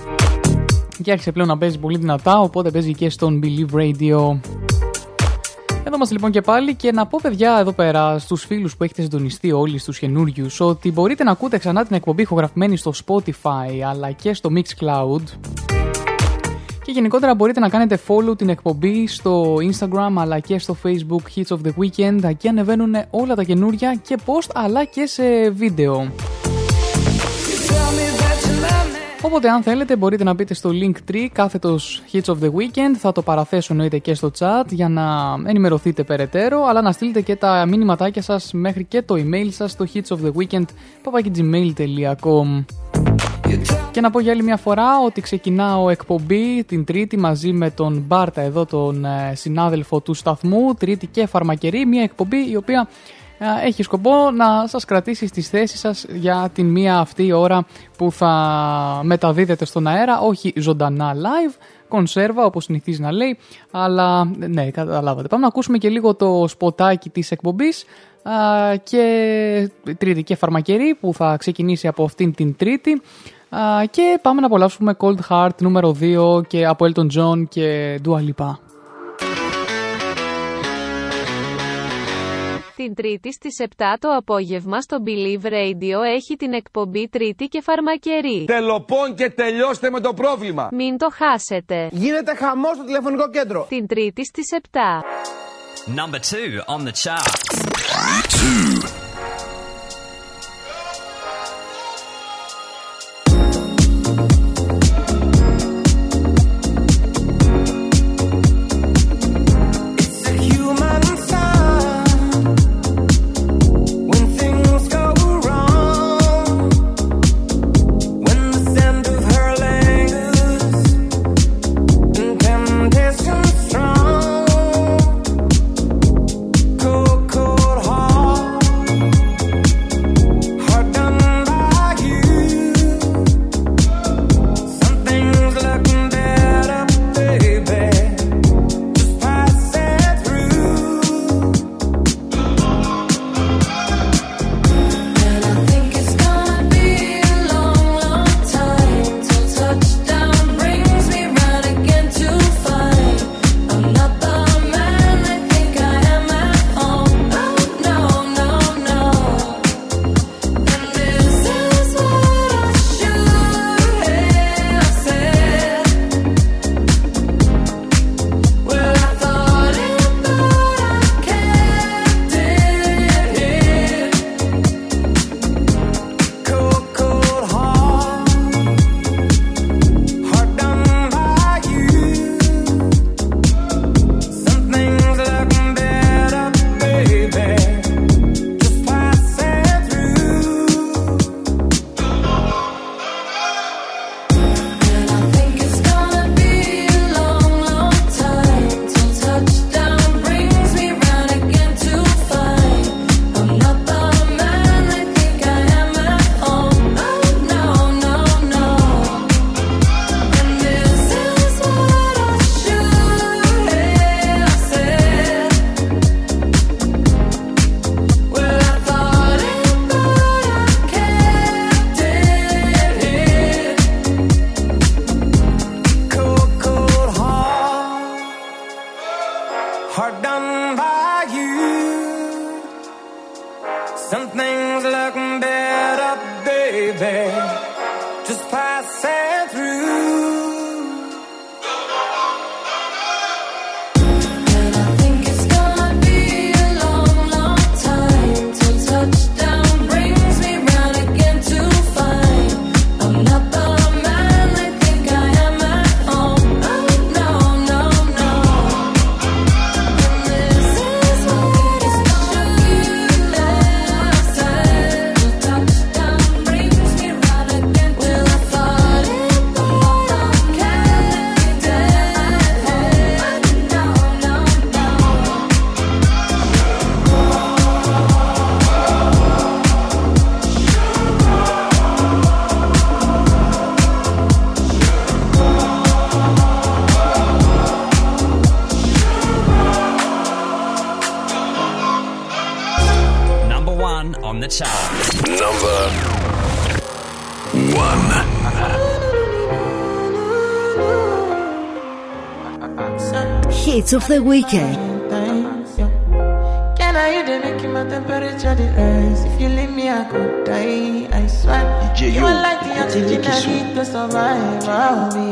και άρχισε πλέον να παίζει πολύ δυνατά οπότε παίζει και στον Believe Radio. Εδώ είμαστε λοιπόν και πάλι και να πω παιδιά εδώ πέρα στους φίλους που έχετε συντονιστεί όλοι στους καινούριους ότι μπορείτε να ακούτε ξανά την εκπομπή ηχογραφημένη στο Spotify αλλά και στο Mixcloud και γενικότερα μπορείτε να κάνετε follow την εκπομπή στο Instagram αλλά και στο Facebook Hits of the Weekend. Εκεί ανεβαίνουν όλα τα καινούρια και post αλλά και σε βίντεο. Οπότε αν θέλετε μπορείτε να μπείτε στο Linktree κάθετος Hits of the Weekend. Θα το παραθέσω εννοείται και στο chat για να ενημερωθείτε περαιτέρω. Αλλά να στείλετε και τα μήνυματάκια σας μέχρι και το email σας στο hits of the weekend και να πω για άλλη μια φορά ότι ξεκινάω εκπομπή την Τρίτη μαζί με τον Μπάρτα εδώ τον ε, συνάδελφο του σταθμού Τρίτη και Φαρμακερή. Μια εκπομπή η οποία ε, έχει σκοπό να σας κρατήσει στις θέσεις σας για την μία αυτή ώρα που θα μεταδίδεται στον αέρα όχι ζωντανά live κονσέρβα όπως συνηθίζει να λέει αλλά ναι καταλάβατε πάμε να ακούσουμε και λίγο το σποτάκι της εκπομπής α, και τρίτη και φαρμακερή που θα ξεκινήσει από αυτήν την τρίτη Α, και πάμε να απολαύσουμε Cold Heart νούμερο 2 και από Elton John και Dua Lipa. Την Τρίτη στις 7 το απόγευμα στο Believe Radio έχει την εκπομπή Τρίτη και Φαρμακερή. Τελοπών και τελειώστε με το πρόβλημα. Μην το χάσετε. Γίνεται χαμός στο τηλεφωνικό κέντρο. Την Τρίτη στις 7. Number two on the charts. It's Some things look better, baby. Hits of the weekend. Can I you dey make my temperature dey rise? If you leave me, I could die. I swear. You Yo, are like the oxygen I need to survive. I'll be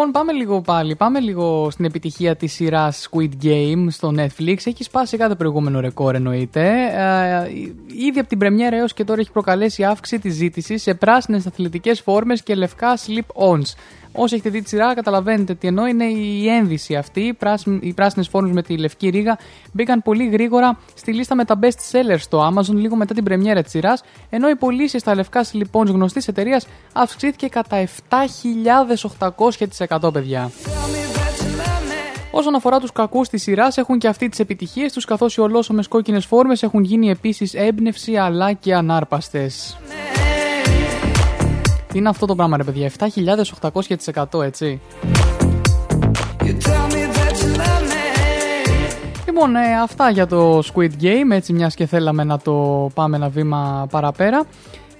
λοιπόν πάμε λίγο πάλι, πάμε λίγο στην επιτυχία της σειράς Squid Game στο Netflix. Έχει σπάσει κάθε προηγούμενο ρεκόρ εννοείται. Ε, ήδη από την πρεμιέρα έως και τώρα έχει προκαλέσει αύξηση της ζήτησης σε πράσινες αθλητικές φόρμες και λευκά slip-ons. Όσοι έχετε δει τη σειρά, καταλαβαίνετε τι εννοώ. Είναι η ένδυση αυτή. Οι πράσιν- Οι πράσινες φόρμε με τη λευκή ρίγα μπήκαν πολύ γρήγορα στη λίστα με τα best sellers στο Amazon λίγο μετά την πρεμιέρα της σειράς. Ενώ οι πωλήσεις στα λευκά λοιπόν γνωστής εταιρείας αυξήθηκε κατά 7.800%, παιδιά. Όσον αφορά τους κακούς της σειράς, έχουν και αυτοί τις επιτυχίες τους, καθώς οι ολόσωμες κόκκινες φόρμες έχουν γίνει επίσης έμπνευση αλλά και ανάρπαστες. Τι είναι αυτό το πράγμα, ρε παιδιά, 7.800% έτσι. Λοιπόν, ε, αυτά για το Squid Game, έτσι μιας και θέλαμε να το πάμε ένα βήμα παραπέρα.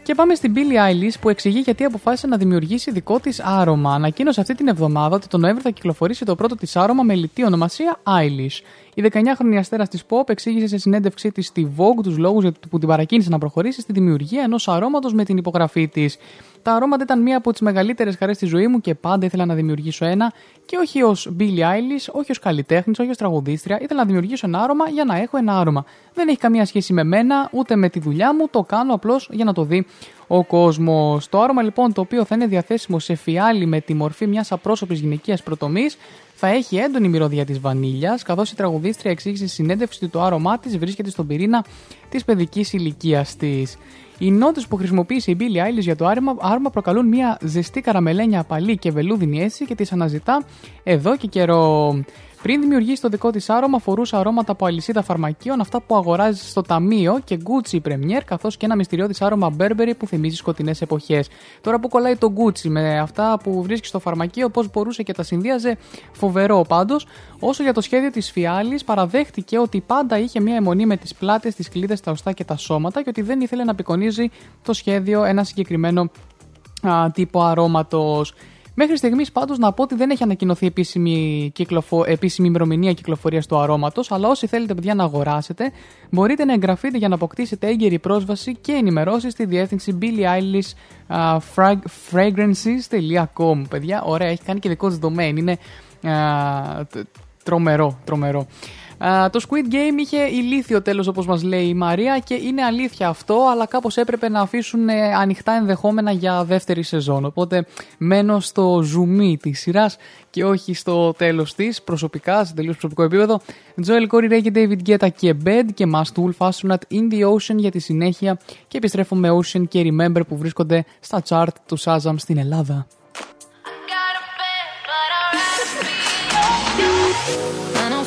Και πάμε στην Billie Eilish που εξηγεί γιατί αποφάσισε να δημιουργήσει δικό της άρωμα. Ανακοίνωσε αυτή την εβδομάδα ότι τον Νοέμβριο θα κυκλοφορήσει το πρώτο της άρωμα με λιτή ονομασία Eilish. Η 19χρονη αστέρας της Pop εξήγησε σε συνέντευξή της στη Vogue τους λόγους που την παρακίνησε να προχωρήσει στη δημιουργία ενός αρώματος με την υπογραφή της. Τα αρώματα ήταν μία από τις μεγαλύτερες χαρές στη ζωή μου και πάντα ήθελα να δημιουργήσω ένα και όχι ως Billie Eilish, όχι ως καλλιτέχνης, όχι ως τραγουδίστρια. Ήθελα να δημιουργήσω ένα άρωμα για να έχω ένα άρωμα. Δεν έχει καμία σχέση με μένα ούτε με τη δουλειά μου, το κάνω απλώς για να το δει ο κόσμος. Το άρωμα λοιπόν το οποίο θα είναι διαθέσιμο σε φιάλι με τη μορφή μιας απρόσωπης γυναικείας προτομή θα έχει έντονη μυρωδιά της βανίλιας, καθώς η τραγουδίστρια εξήγησε στη συνέντευξη ότι το άρωμά της βρίσκεται στον πυρήνα της παιδικής ηλικίας της. Οι νότες που χρησιμοποίησε η Billie Eilish για το άρωμα, άρωμα προκαλούν μια ζεστή καραμελένια απαλή και βελούδινη αίσθηση και τις αναζητά εδώ και καιρό. Πριν δημιουργήσει το δικό της άρωμα, φορούσε αρώματα από αλυσίδα φαρμακείων, αυτά που αγοράζεις στο ταμείο και Gucci Premier, καθώς και ένα μυστηριώδης άρωμα Burberry που θυμίζει σκοτεινές εποχές. Τώρα που κολλάει το Gucci με αυτά που βρίσκεις στο φαρμακείο, πώς μπορούσε και τα συνδύαζε, φοβερό πάντως. Όσο για το σχέδιο της Φιάλης, παραδέχτηκε ότι πάντα είχε μία αιμονή με τις πλάτες, τις κλίδες, τα οστά και τα σώματα και ότι δεν ήθελε να απεικονίζει το σχέδιο ένα συγκεκριμένο α, τύπο αρώματος. Μέχρι στιγμής πάντως να πω ότι δεν έχει ανακοινωθεί επίσημη, κυκλοφο... επίσημη ημερομηνία κυκλοφορίας του αρώματος, αλλά όσοι θέλετε, παιδιά, να αγοράσετε, μπορείτε να εγγραφείτε για να αποκτήσετε έγκαιρη πρόσβαση και ενημερώσεις στη διεύθυνση Billie Eilish α, frag- fragrances.com. Παιδιά, ωραία, έχει κάνει και δικό της domain. Είναι α, τ- τρομερό, τρομερό. Α, το Squid Game είχε ηλίθιο τέλος όπως μας λέει η Μαρία και είναι αλήθεια αυτό αλλά κάπως έπρεπε να αφήσουν ε, ανοιχτά ενδεχόμενα για δεύτερη σεζόν. Οπότε μένω στο ζουμί της σειράς και όχι στο τέλος της προσωπικά, σε τελείως προσωπικό επίπεδο. Joel Corey Ray και David Guetta και Bed και Must Wolf Astronaut in the Ocean για τη συνέχεια. Και επιστρέφω με Ocean και Remember που βρίσκονται στα chart τους Shazam στην Ελλάδα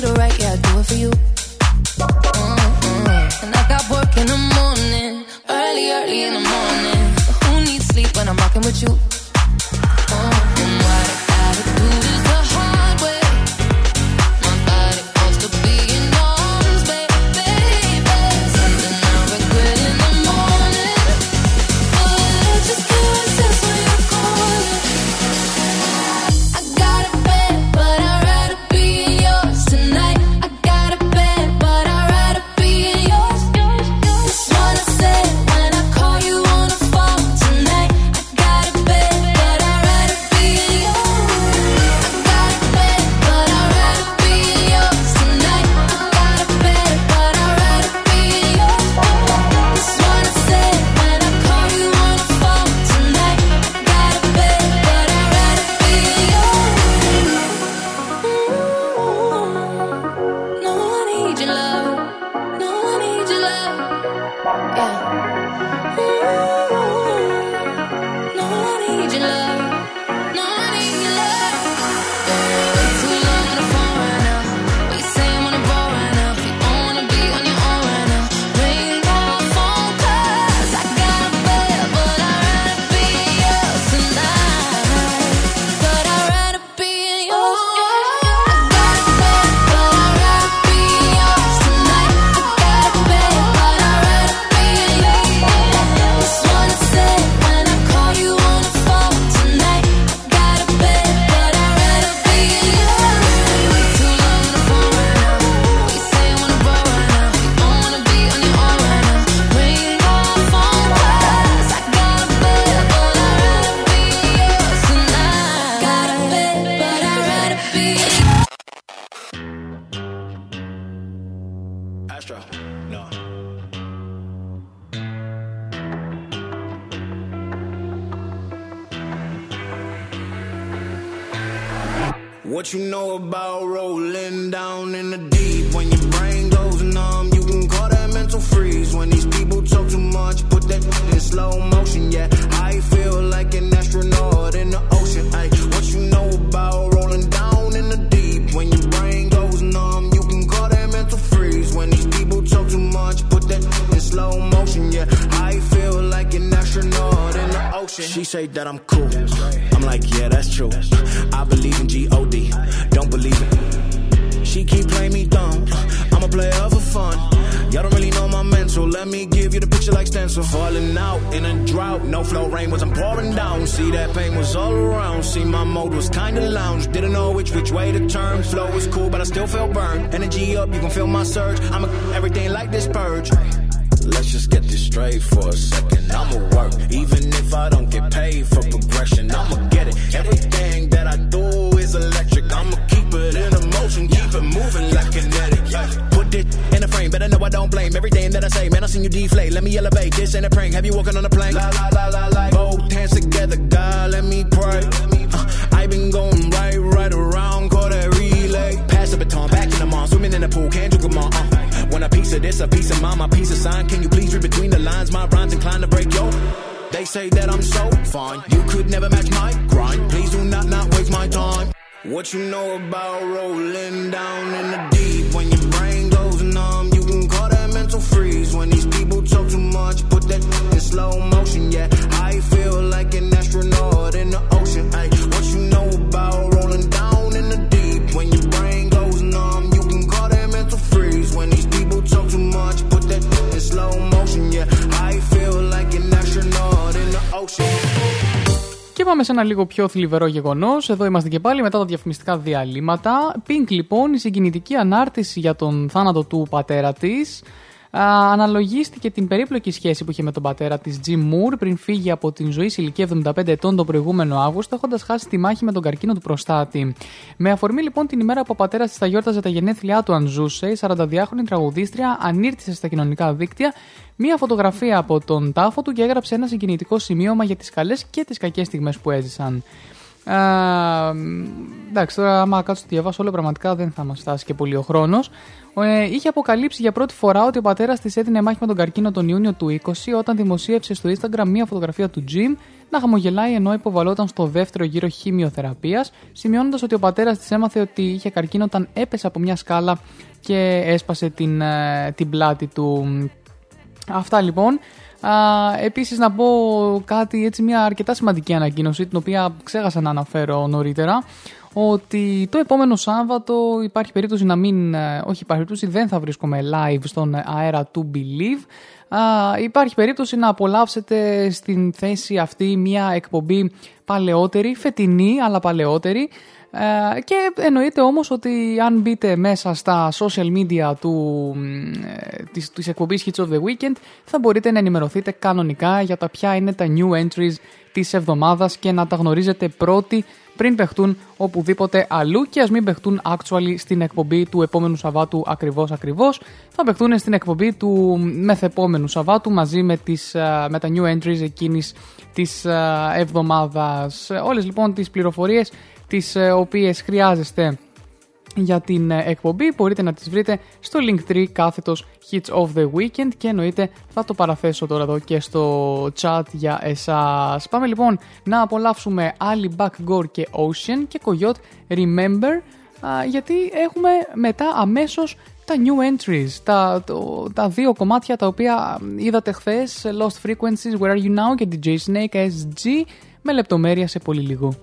to the right, yeah, I do it for you. And I got work in the morning, early, early in the morning. But who needs sleep when I'm with you? Ένα λίγο πιο θλιβερό γεγονός. Εδώ είμαστε και πάλι μετά τα διαφημιστικά διαλύματα. Pink λοιπόν, η συγκινητική ανάρτηση για τον θάνατο του πατέρα της. Αναλογίστηκε την περίπλοκη σχέση που είχε με τον πατέρα της Jim Moore πριν φύγει από την ζωή σε ηλικία 75 ετών τον προηγούμενο Αύγουστο, έχοντας χάσει τη μάχη με τον καρκίνο του προστάτη. Με αφορμή λοιπόν την ημέρα που ο πατέρας της θα γιόρταζε τα γενέθλιά του αν ζούσε, η 42χρονη τραγουδίστρια ανήρτησε στα κοινωνικά δίκτυα μία φωτογραφία από τον τάφο του και έγραψε ένα συγκινητικό σημείωμα για τις καλές και τις κακές στιγμές που έζησαν. Α, εντάξει, τώρα άμα κάτσω το διαβάσω όλο πραγματικά δεν θα μας φτάσει και πολύ ο χρόνος. Ε, είχε αποκαλύψει για πρώτη φορά ότι ο πατέρας της έδινε μάχη με τον καρκίνο τον Ιούνιο του 20 όταν δημοσίευσε στο Instagram μία φωτογραφία του Jim να χαμογελάει ενώ υποβαλόταν στο δεύτερο γύρο χημειοθεραπείας, σημειώνοντας ότι ο πατέρας της έμαθε ότι είχε καρκίνο όταν έπεσε από μια σκάλα και έσπασε την, ε, την πλάτη του. Αυτά λοιπόν. Α, επίσης να πω κάτι έτσι μια αρκετά σημαντική ανακοίνωση την οποία ξέχασα να αναφέρω νωρίτερα ότι το επόμενο Σάββατο υπάρχει περίπτωση να μην, ε, όχι υπάρχει περίπτωση δεν θα βρίσκομαι live στον αέρα του Believe. Α, υπάρχει περίπτωση να απολαύσετε στην θέση αυτή μια εκπομπή παλαιότερη, φετινή αλλά παλαιότερη. Ε, και εννοείται όμως ότι αν μπείτε μέσα στα social media του, ε, της, της εκπομπής Hits of the Weekend θα μπορείτε να ενημερωθείτε κανονικά για τα ποια είναι τα new entries της εβδομάδας και να τα γνωρίζετε πρώτοι πριν παιχτούν οπουδήποτε αλλού και ας μην παιχτούν actually στην εκπομπή του επόμενου Σαββάτου ακριβώς ακριβώς θα παιχτούν στην εκπομπή του μεθεπόμενου Σαββάτου μαζί με, τις, ε, με τα new entries εκείνης της εβδομάδας. Όλες λοιπόν τις πληροφορίες τις ε, οποίες χρειάζεστε για την ε, εκπομπή μπορείτε να τις βρείτε στο Linktree κάθετος Hits of the Weekend και εννοείται θα το παραθέσω τώρα εδώ και στο chat για εσάς. Πάμε λοιπόν να απολαύσουμε Ali Back Gore και Ocean και Coyote Remember α, γιατί έχουμε μετά αμέσως τα new entries, τα, το- τα δύο κομμάτια τα οποία είδατε χθες Lost Frequencies, Where Are You Now και DJ Snake SG με λεπτομέρεια σε πολύ λίγο.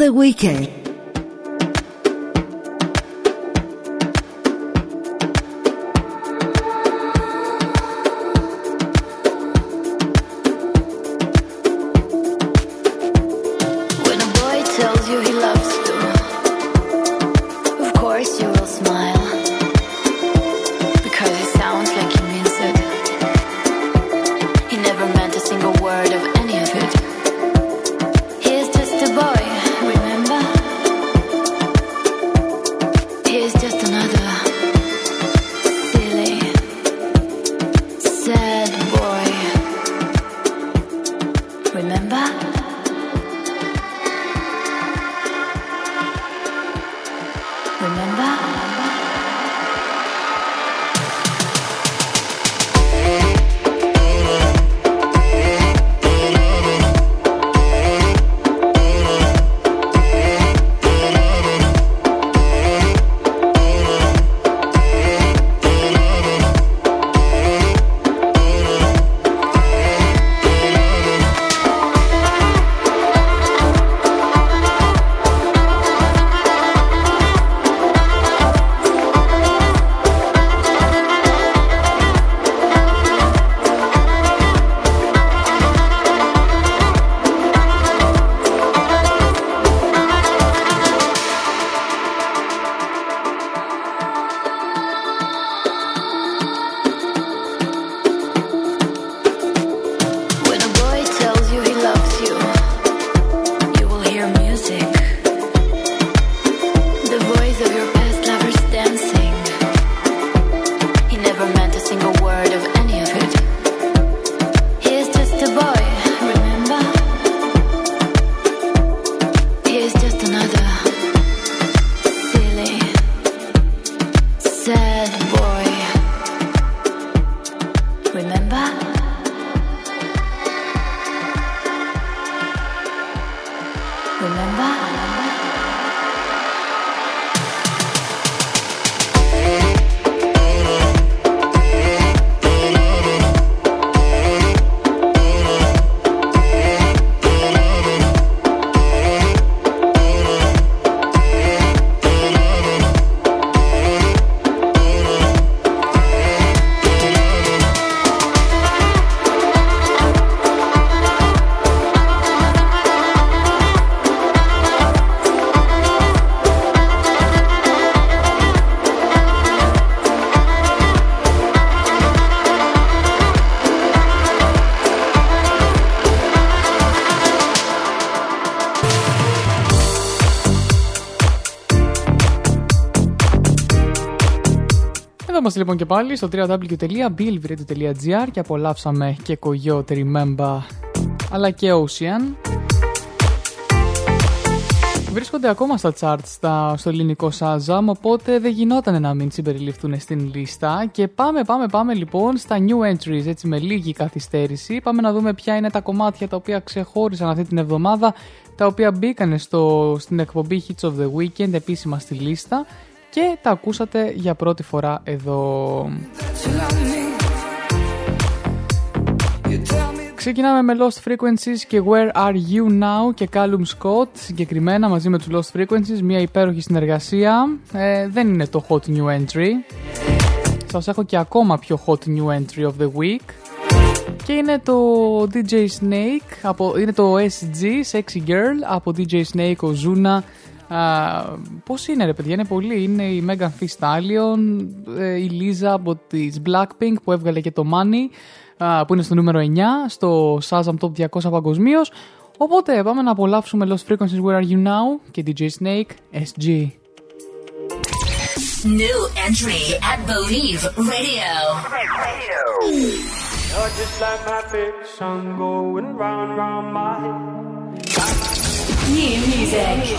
The weekend. Είμαστε λοιπόν και πάλι στο www.billvradio.gr και απολαύσαμε και Coyote Remember αλλά και Ocean. Βρίσκονται ακόμα στα charts στα, στο ελληνικό Shazam, οπότε δεν γινόταν να μην συμπεριληφθούν στην λίστα. Και πάμε, πάμε, πάμε λοιπόν στα new entries, έτσι με λίγη καθυστέρηση. Πάμε να δούμε ποια είναι τα κομμάτια τα οποία ξεχώρισαν αυτή την εβδομάδα, τα οποία μπήκαν στο, στην εκπομπή Hits of the Weekend επίσημα στη λίστα και τα ακούσατε για πρώτη φορά εδώ. Ξεκινάμε με Lost Frequencies και Where Are You Now και Callum Scott συγκεκριμένα μαζί με τους Lost Frequencies μια υπέροχη συνεργασία ε, δεν είναι το Hot New Entry σας έχω και ακόμα πιο Hot New Entry of the Week Και είναι το DJ Snake, από, είναι το SG, Sexy Girl, από DJ Snake, ο Zuna. Πώ είναι ρε παιδιά, είναι πολύ. Είναι η Megan Thee Stallion, ε, η Lisa από τις Blackpink που έβγαλε και το Money, α, που είναι στο νούμερο 9, στο Shazam Top 200 παγκοσμίω. Οπότε πάμε να απολαύσουμε Lost Frequencies Where Are You Now και DJ Snake, SG. New entry at Believe Radio. You're just like my favorite song going round round my head. New music.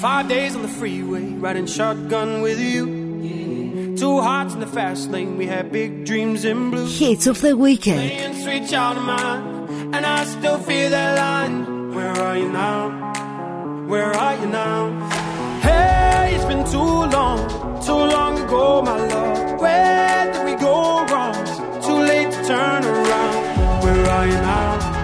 Five days on the freeway, riding shotgun with you. Two hearts in the fast lane, we had big dreams in blue. Hits of the weekend. Playing sweet child of mine, and I still feel that line. Where are you now? Where are you now? Hey, it's been too long, too long ago, my love. Where did we go wrong? Too late to turn around. Where are you now?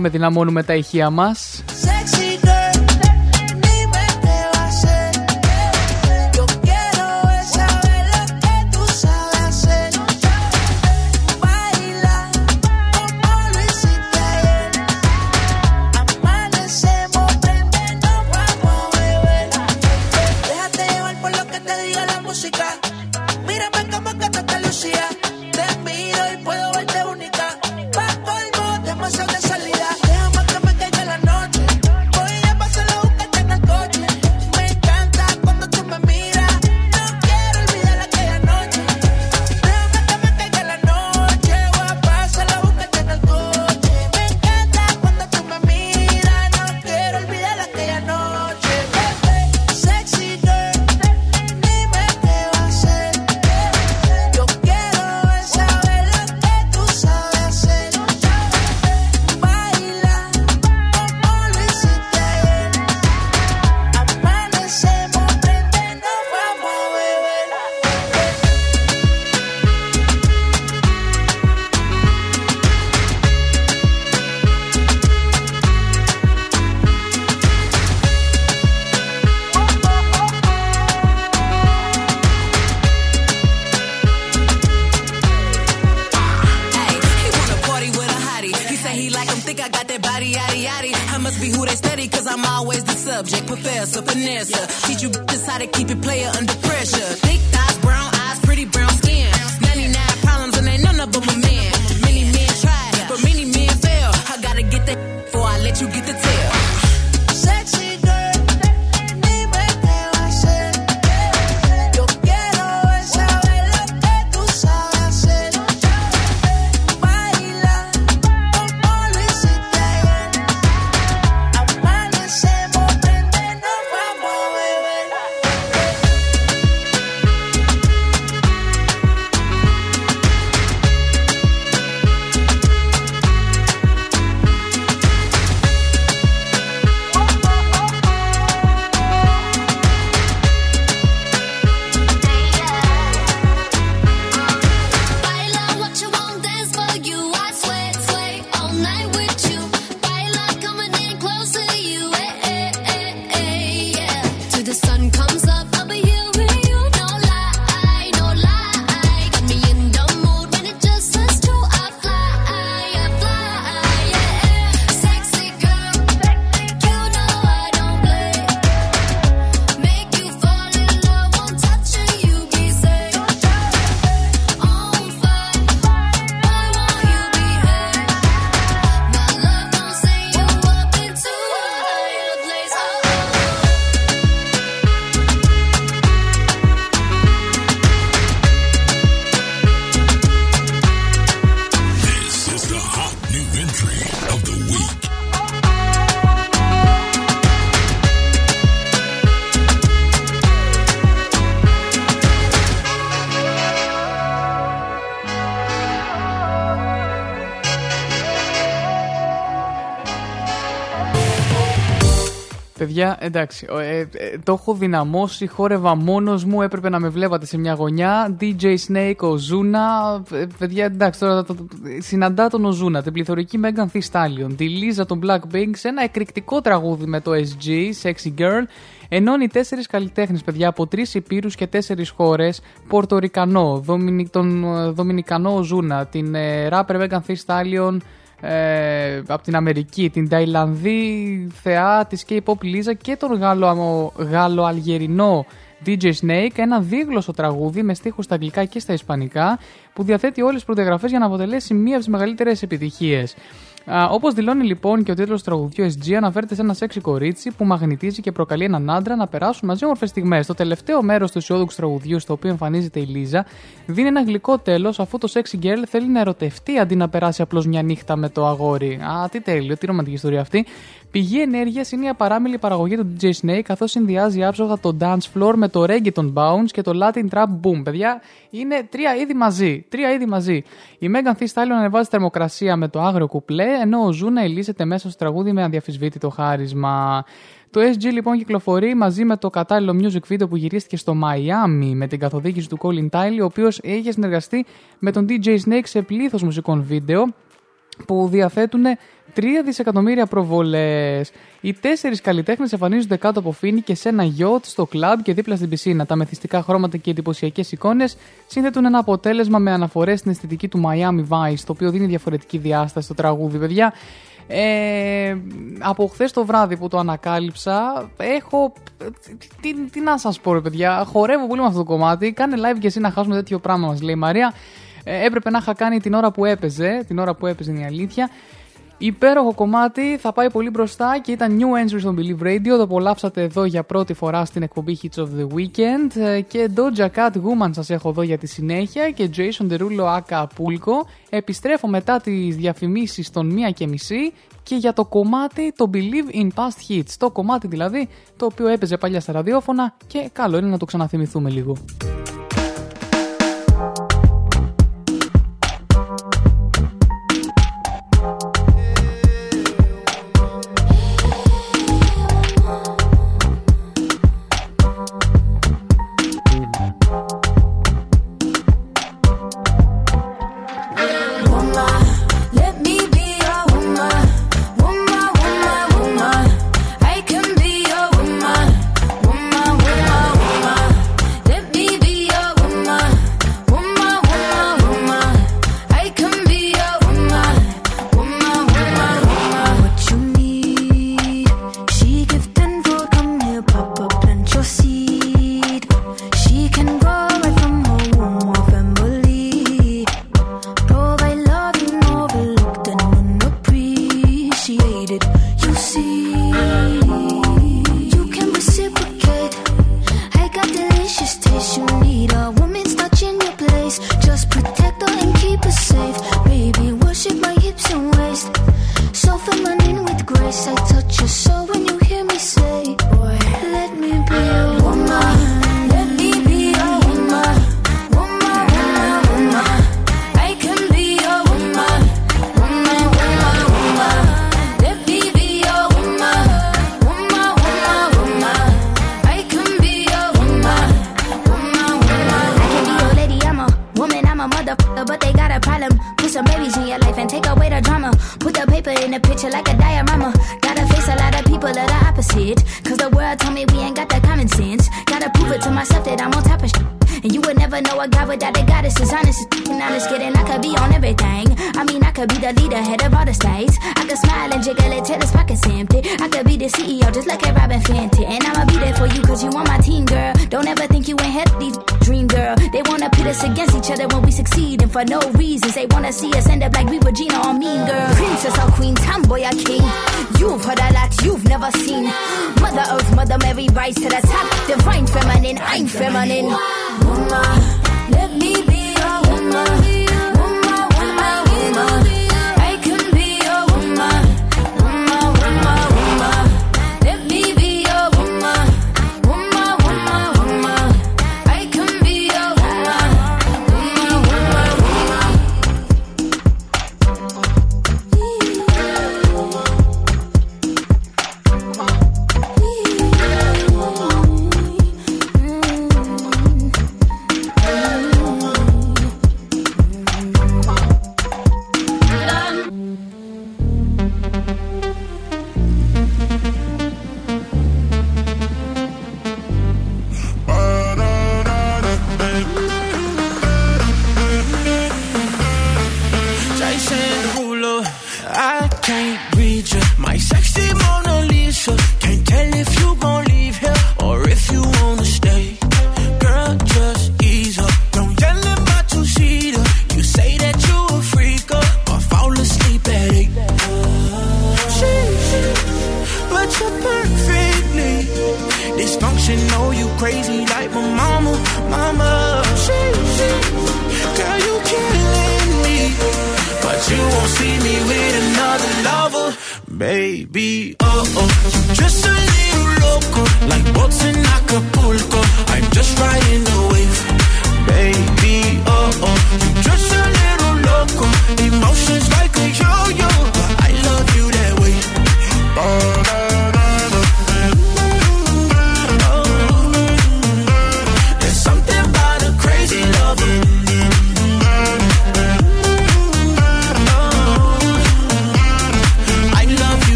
Πάμε δυναμώνουμε τα ηχεία μας. Sexy before I let you get the tail. Εντάξει, ο- ε, ε, το έχω δυναμώσει, χόρευα μόνος μου, έπρεπε να με βλέπατε σε μια γωνιά. DJ Snake, ο Ζούνα. ε, παιδιά, εντάξει, τώρα το, το- συναντά τον ο Ζούνα, την πληθωρική Megan Thee Stallion, τη Λίζα των Blackpink σε ένα εκρηκτικό τραγούδι με το SG, Sexy Girl. Ενώνει τέσσερις καλλιτέχνες, παιδιά, από τρεις υπήρους και τέσσερις χώρες. Πορτορικανό, Δομινι, τον ε, Δομινικανό Ζούνα, την ε, rapper Megan Thee Stallion, ε, από την Αμερική, την Ταϊλανδή θεά της K-pop Λίζα και τον Γάλλο, Γάλλο-Αλγερινό DJ Snake, ένα δίγλωσσο τραγούδι με στίχους στα αγγλικά και στα ισπανικά που διαθέτει όλες τις προδιαγραφές για να αποτελέσει μία από τις μεγαλύτερες επιτυχίες. Όπως δηλώνει λοιπόν και ο τίτλος του τραγουδιού SG, αναφέρεται σε ένα σεξι κορίτσι που μαγνητίζει και προκαλεί έναν άντρα να περάσουν μαζί όμορφες στιγμές. Το τελευταίο μέρος του αισιόδοξου τραγουδιού, στο οποίο εμφανίζεται η Λίζα, δίνει ένα γλυκό τέλος αφού το sexy girl θέλει να ερωτευτεί αντί να περάσει απλώς μια νύχτα με το αγόρι. Α, τι τέλειο, τι ρομαντική ιστορία αυτή. Πηγή ενέργειας είναι η απαράμιλη παραγωγή του DJ Snake, καθώς συνδυάζει άψογα το dance floor με το reggaeton bounce και το latin trap boom. Παιδιά, είναι τρία είδη μαζί. Τρία είδη μαζί. Η Megan Thee Stallion ανεβάζει θερμοκρασία με το άγριο κουπλέ, ενώ ο Ζούνα ελίσσεται μέσα στο τραγούδι με αδιαφυσβήτητο χάρισμα. Το SG λοιπόν κυκλοφορεί μαζί με το κατάλληλο music video που γυρίστηκε στο Miami με την καθοδήγηση του Colin Tiley, ο οποίος είχε συνεργαστεί με τον DJ Snake σε πλήθος μουσικών βίντεο που διαθέτουν 3 δισεκατομμύρια προβολές. Οι τέσσερις καλλιτέχνες εμφανίζονται κάτω από φίνι και σε ένα γιότ στο κλαμπ και δίπλα στην πισίνα. Τα μεθυστικά χρώματα και εντυπωσιακές εικόνες σύνθετουν ένα αποτέλεσμα με αναφορές στην αισθητική του Miami Vice, το οποίο δίνει διαφορετική διάσταση στο τραγούδι, παιδιά. Ε, από χθες το βράδυ που το ανακάλυψα, έχω. Τι, τι να σας πω, ρε παιδιά. Χορεύω πολύ με αυτό το κομμάτι. Κάνε live και εσύ να χάσουμε τέτοιο πράγμα, μας λέει η Μαρία. Ε, έπρεπε να είχα κάνει την ώρα που έπαιζε. Την ώρα που έπαιζε είναι η αλήθεια. Υπέροχο κομμάτι, θα πάει πολύ μπροστά και ήταν new entry στο Believe Radio. Το απολαύσατε εδώ για πρώτη φορά στην εκπομπή Hits of the Weekend. Ε, Και Doja Cat Woman σας έχω εδώ για τη συνέχεια και Jason Derulo Aka Pulko. Επιστρέφω μετά τις διαφημίσεις των μία και μισή και για το κομμάτι το Believe in Past Hits. Το κομμάτι δηλαδή το οποίο έπαιζε παλιά στα ραδιόφωνα και καλό είναι να το ξαναθυμηθούμε λίγο.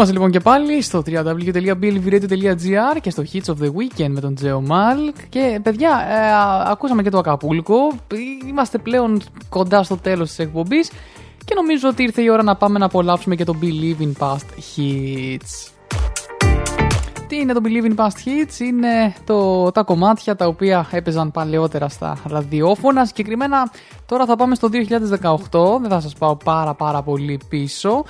Είμαστε λοιπόν και πάλι στο www.billviradio.gr και στο Hits of the Weekend με τον Τζέο Μάλ. Και παιδιά, ε, α, ακούσαμε και το Ακαπούλκο. Είμαστε πλέον κοντά στο τέλος της εκπομπής και νομίζω ότι ήρθε η ώρα να πάμε να απολαύσουμε και το Believe in Past Hits. Τι είναι το Believe in Past Hits, είναι το, τα κομμάτια τα οποία έπαιζαν παλαιότερα στα ραδιόφωνα. Συγκεκριμένα τώρα θα πάμε στο 2018, δεν θα σας πάω πάρα πάρα πολύ πίσω.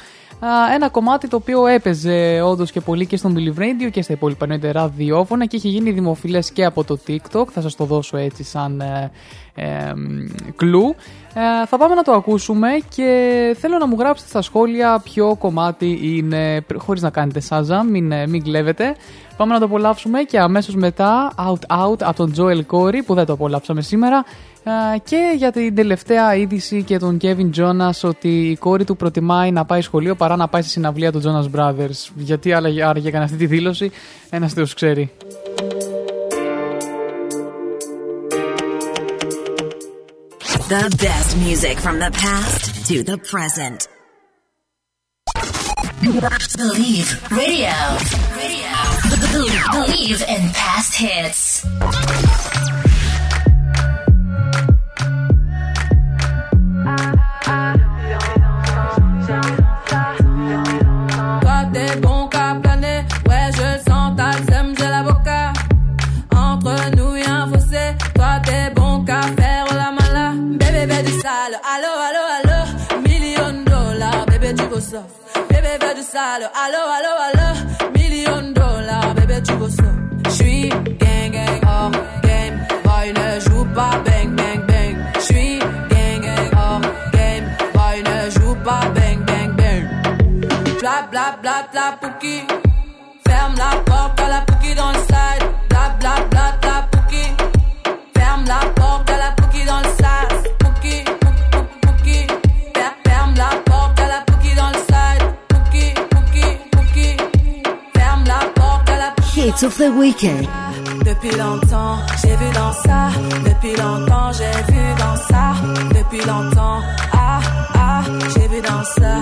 Α, Ένα κομμάτι το οποίο έπαιζε όντως και πολύ και στον Believe Radio και στα υπόλοιπα εννοείται ραδιόφωνα και έχει γίνει δημοφιλές και από το TikTok. Θα σας το δώσω έτσι σαν ε, ε, κλου. Ε, θα πάμε να το ακούσουμε και θέλω να μου γράψετε στα σχόλια ποιο κομμάτι είναι, χωρίς να κάνετε σάζα, μην, ε, μην κλέβετε. Πάμε να το απολαύσουμε και αμέσως μετά Out Out από τον Joel Corey που δεν το απολαύσαμε σήμερα ε, και για την τελευταία είδηση και τον Kevin Jonas ότι η κόρη του προτιμάει να πάει σχολείο παρά να πάει στη συναυλία των Jonas Brothers. Γιατί άλλαγε, άραγε έκανε αυτή τη δήλωση, ένας θεός ξέρει. The best music from the past to the present. Believe Radio. Radio. Believe in past hits. Bébé, bébé du sale, allo, allo, allo. Million de dollars, bébé tu veux ça. J'suis gang gang hors game, boy ne joue pas bang bang bang. J'suis gang gang hors game, boy ne joue pas bang bang bang. Bla bla bla bla pouki. Ferme la porte à la Depuis longtemps, j'ai vu dans ça. Depuis longtemps, j'ai vu dans ça. Depuis longtemps, ah, ah, j'ai vu dans ça.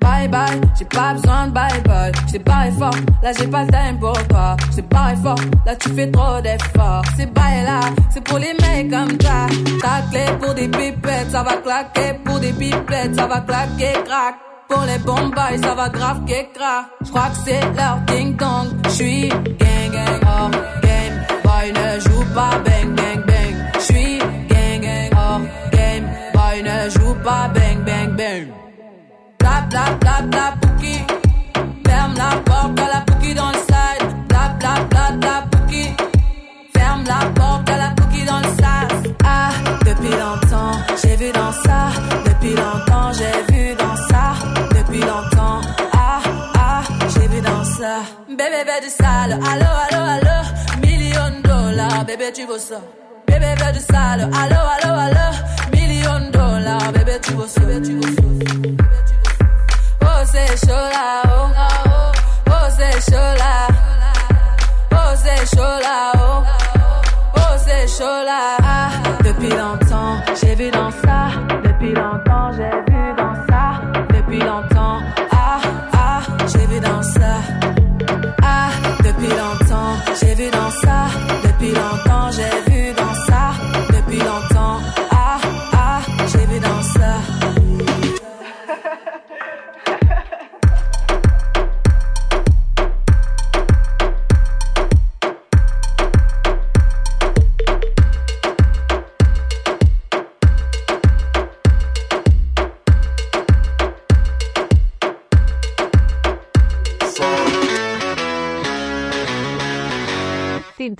Bye bye, j'ai pas besoin de bye bye. J'ai pas fort, là j'ai pas le time pour toi. J'ai pas fort, là tu fais trop d'efforts. C'est bye là, c'est pour les mecs comme toi. Ta clé pour des pipettes, ça va claquer. Pour des pipettes, ça va claquer, crack. Pour les bombes, ça va grave crack. J'crois que c'est leur ding dong. J'suis gang gang hors game. Boy ne joue pas bang bang bang. J'suis gang gang hors game. Boy ne joue pas bang bang bang. Bla bla bla bla pouki. Ferme la porte à la du sale, allo, allo, allo, million dollars, bébé tu veux ça. Bébé veut du sale, allo, allo, allo, million dollars, bébé tu veux ça, tu ça. Oh c'est chaud là, oh, oh c'est chaud là, oh c'est chaud là, oh, oh c'est chaud là. Ah, depuis longtemps, j'ai vu dans ça, depuis longtemps j'ai vu.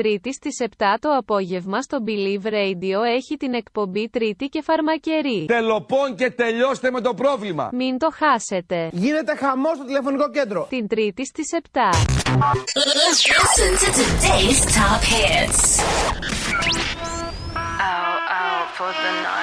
Τρίτη στις 7 το απόγευμα στο Believe Radio έχει την εκπομπή Τρίτη και Φαρμακερή. Τελοπών και τελειώστε με το πρόβλημα. Μην το χάσετε. Γίνεται χαμός στο τηλεφωνικό κέντρο. Την Τρίτη στις 7. To top hits. For the night.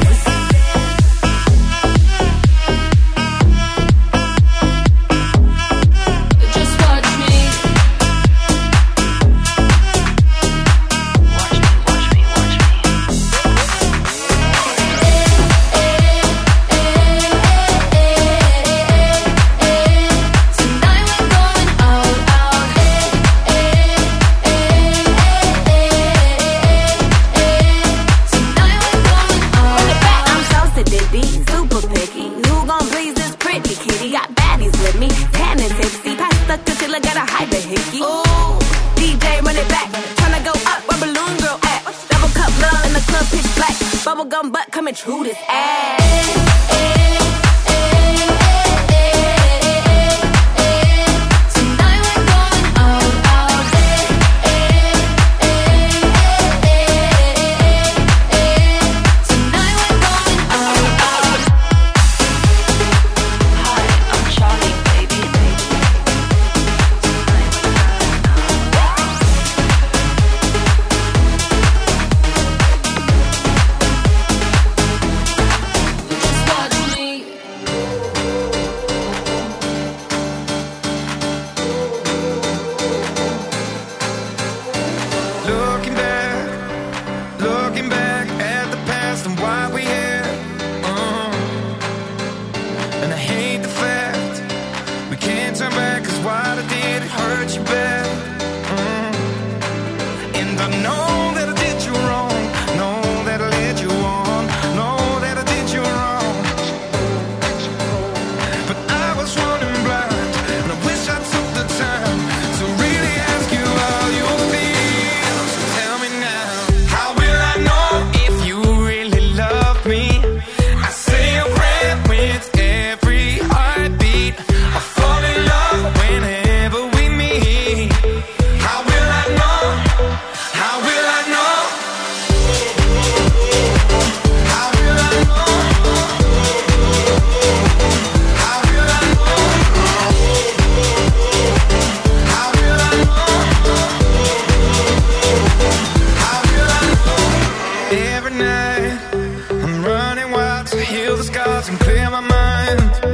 and clear my mind.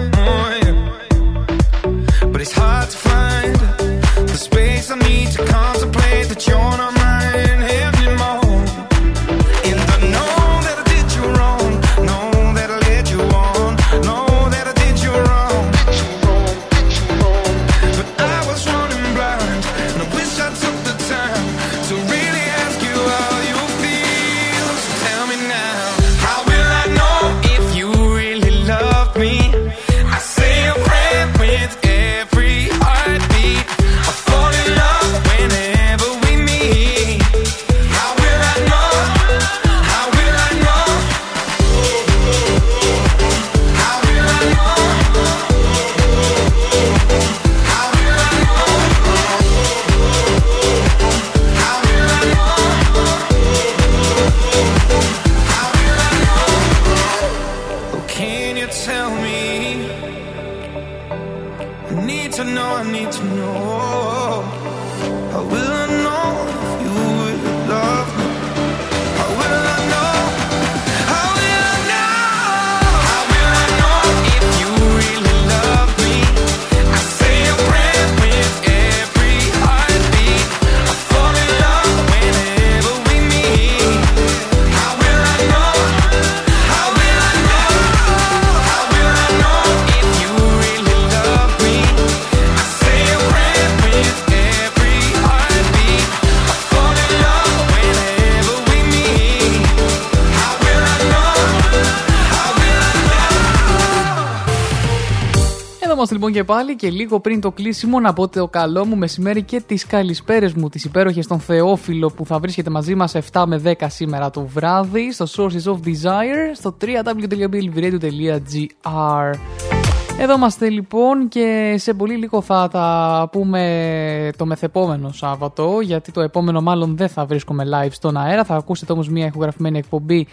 Και πάλι και λίγο πριν το κλείσιμο να πω το καλό μου μεσημέρι και τις καλησπέρες μου τις υπέροχες στον Θεόφιλο που θα βρίσκεται μαζί μας 7 με 10 σήμερα το βράδυ στο Sources of Desire στο www.bilviradio.gr Εδώ είμαστε λοιπόν και σε πολύ λίγο θα τα πούμε το μεθεπόμενο Σάββατο γιατί το επόμενο μάλλον δεν θα βρίσκομαι live στον αέρα. Θα ακούσετε όμως μια ηχογραφημένη εκπομπή α,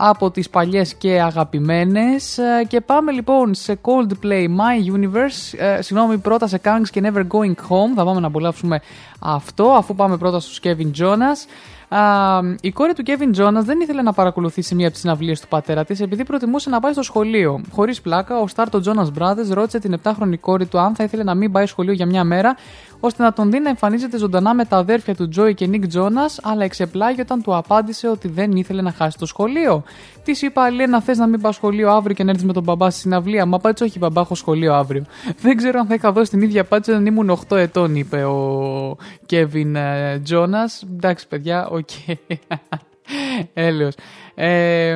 από τις παλιές και αγαπημένες. Α, και πάμε λοιπόν σε Coldplay My Universe. Ε, συγγνώμη πρώτα σε Kangs και Never Going Home. Θα πάμε να απολαύσουμε αυτό αφού πάμε πρώτα στους Kevin Jonas. Α, η κόρη του Kevin Jonas δεν ήθελε να παρακολουθήσει μία από τις συναυλίες του πατέρα της επειδή προτιμούσε να πάει στο σχολείο. Χωρίς πλάκα, ο Στάρ των Jonas Brothers ρώτησε την 7χρονη κόρη του αν θα ήθελε να μην πάει σχολείο για μια μέρα, ώστε να τον δει να εμφανίζεται ζωντανά με τα αδέρφια του Joey και Nick Jonas, αλλά εξεπλάγει όταν του απάντησε ότι δεν ήθελε να χάσει το σχολείο. Τη είπα, Λένα, θες να μην πας σχολείο αύριο και να έρθεις με τον μπαμπά στη συναυλία. Μα πάτσε, όχι, μπαμπά, έχω σχολείο αύριο. *laughs* Δεν ξέρω αν θα είχα δώσει την ίδια απάντηση όταν ήμουν 8 ετών, είπε ο Kevin ε, Jonas. Εντάξει, παιδιά, οκ. *laughs* Έλεος. Ε,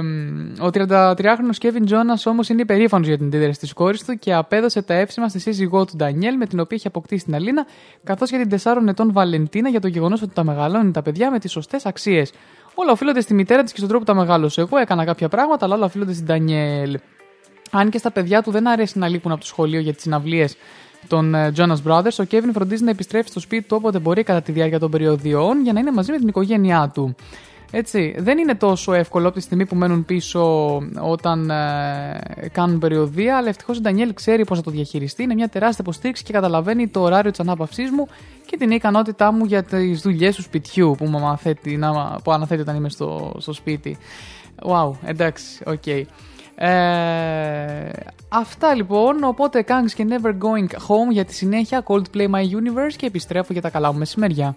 ο 33χρονος Kevin Jonas όμως είναι υπερήφανος για την αντίδραση της κόρης του και απέδωσε τα εύσημα στη σύζυγό του Ντανιέλ με την οποία έχει αποκτήσει την Αλίνα καθώς και την 4 ετών Βαλεντίνα για το γεγονός ότι τα μεγαλώνει τα παιδιά με τις σωστές αξίες. Όλα οφείλονται στη μητέρα της και στον τρόπο που τα μεγάλωσε. Εγώ έκανα κάποια πράγματα, αλλά όλα οφείλονται στην Ντανιέλ. Αν και στα παιδιά του δεν αρέσει να λείπουν από το σχολείο για τις συναυλίες των ε, Jonas Brothers, ο Kevin φροντίζει να επιστρέφει στο σπίτι του όποτε μπορεί κατά τη διάρκεια των περιοδειών για να είναι μαζί με την οικογένειά του. Έτσι, δεν είναι τόσο εύκολο από τη στιγμή που μένουν πίσω όταν ε, κάνουν περιοδεία, αλλά ευτυχώς η Ντανιέλ ξέρει πώς θα το διαχειριστεί. Είναι μια τεράστια υποστήριξη και καταλαβαίνει το ωράριο της ανάπαυσής μου και την ικανότητά μου για τις δουλειές του σπιτιού που, μου αναθέτει, να, που αναθέτει όταν είμαι στο, στο σπίτι. Wow, εντάξει, οκ. Ε, αυτά λοιπόν, οπότε Kangs και Never Going Home για τη συνέχεια Coldplay My Universe και επιστρέφω για τα καλά μου μεσημέρια.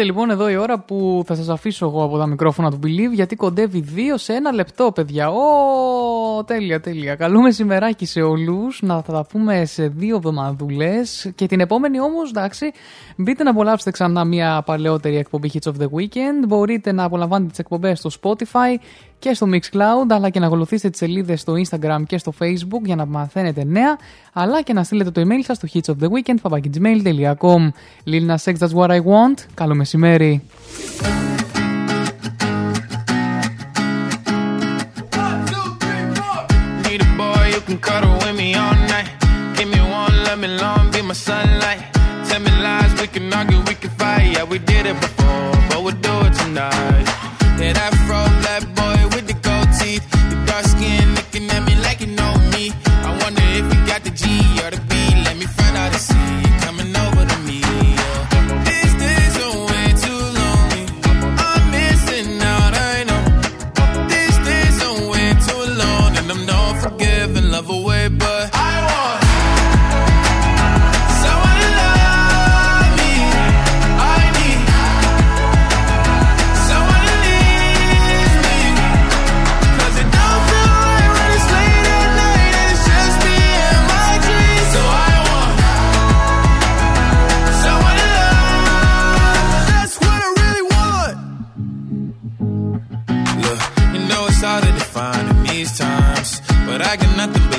έρχεται λοιπόν εδώ η ώρα που θα σας αφήσω εγώ από τα μικρόφωνα του Believe γιατί κοντεύει δύο σε ένα λεπτό παιδιά. Ω, τέλεια, τέλεια. Καλό μεσημεράκι σε όλους. Να θα τα πούμε σε δύο εβδομαδούλες και την επόμενη όμως, εντάξει, μπείτε να απολαύσετε ξανά μια παλαιότερη εκπομπή Hits of the Weekend. Μπορείτε να απολαμβάνετε τις εκπομπές στο Spotify και στο Mixcloud, αλλά και να ακολουθήσετε τις σελίδες στο Instagram και στο Facebook για να μαθαίνετε νέα, αλλά και να στείλετε το email σας στο hitsoftheweekend, papakigmail.com. Lil Nas X, that's what I want. Καλό μεσημέρι. Need a boy who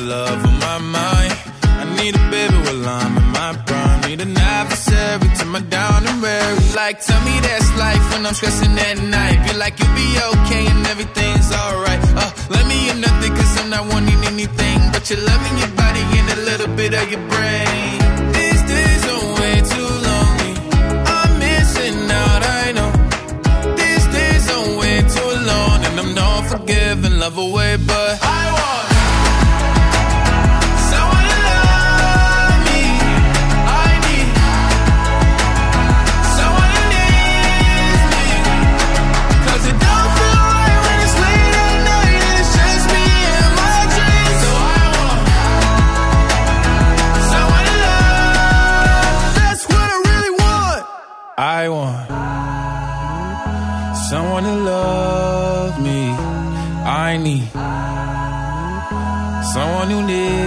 love on my mind. I need a baby while I'm in my prime. Need an adversary to my down and weary. Like, tell me that's life when I'm stressing at night. Be like, you'll be okay and everything's alright. Uh, let me in nothing cause I'm not wanting anything but your love and your body and a little bit of your brain. These days are way too lonely. I'm missing out, I know. These days are way too long, and I'm not forgiving, love away, but I want someone who needs.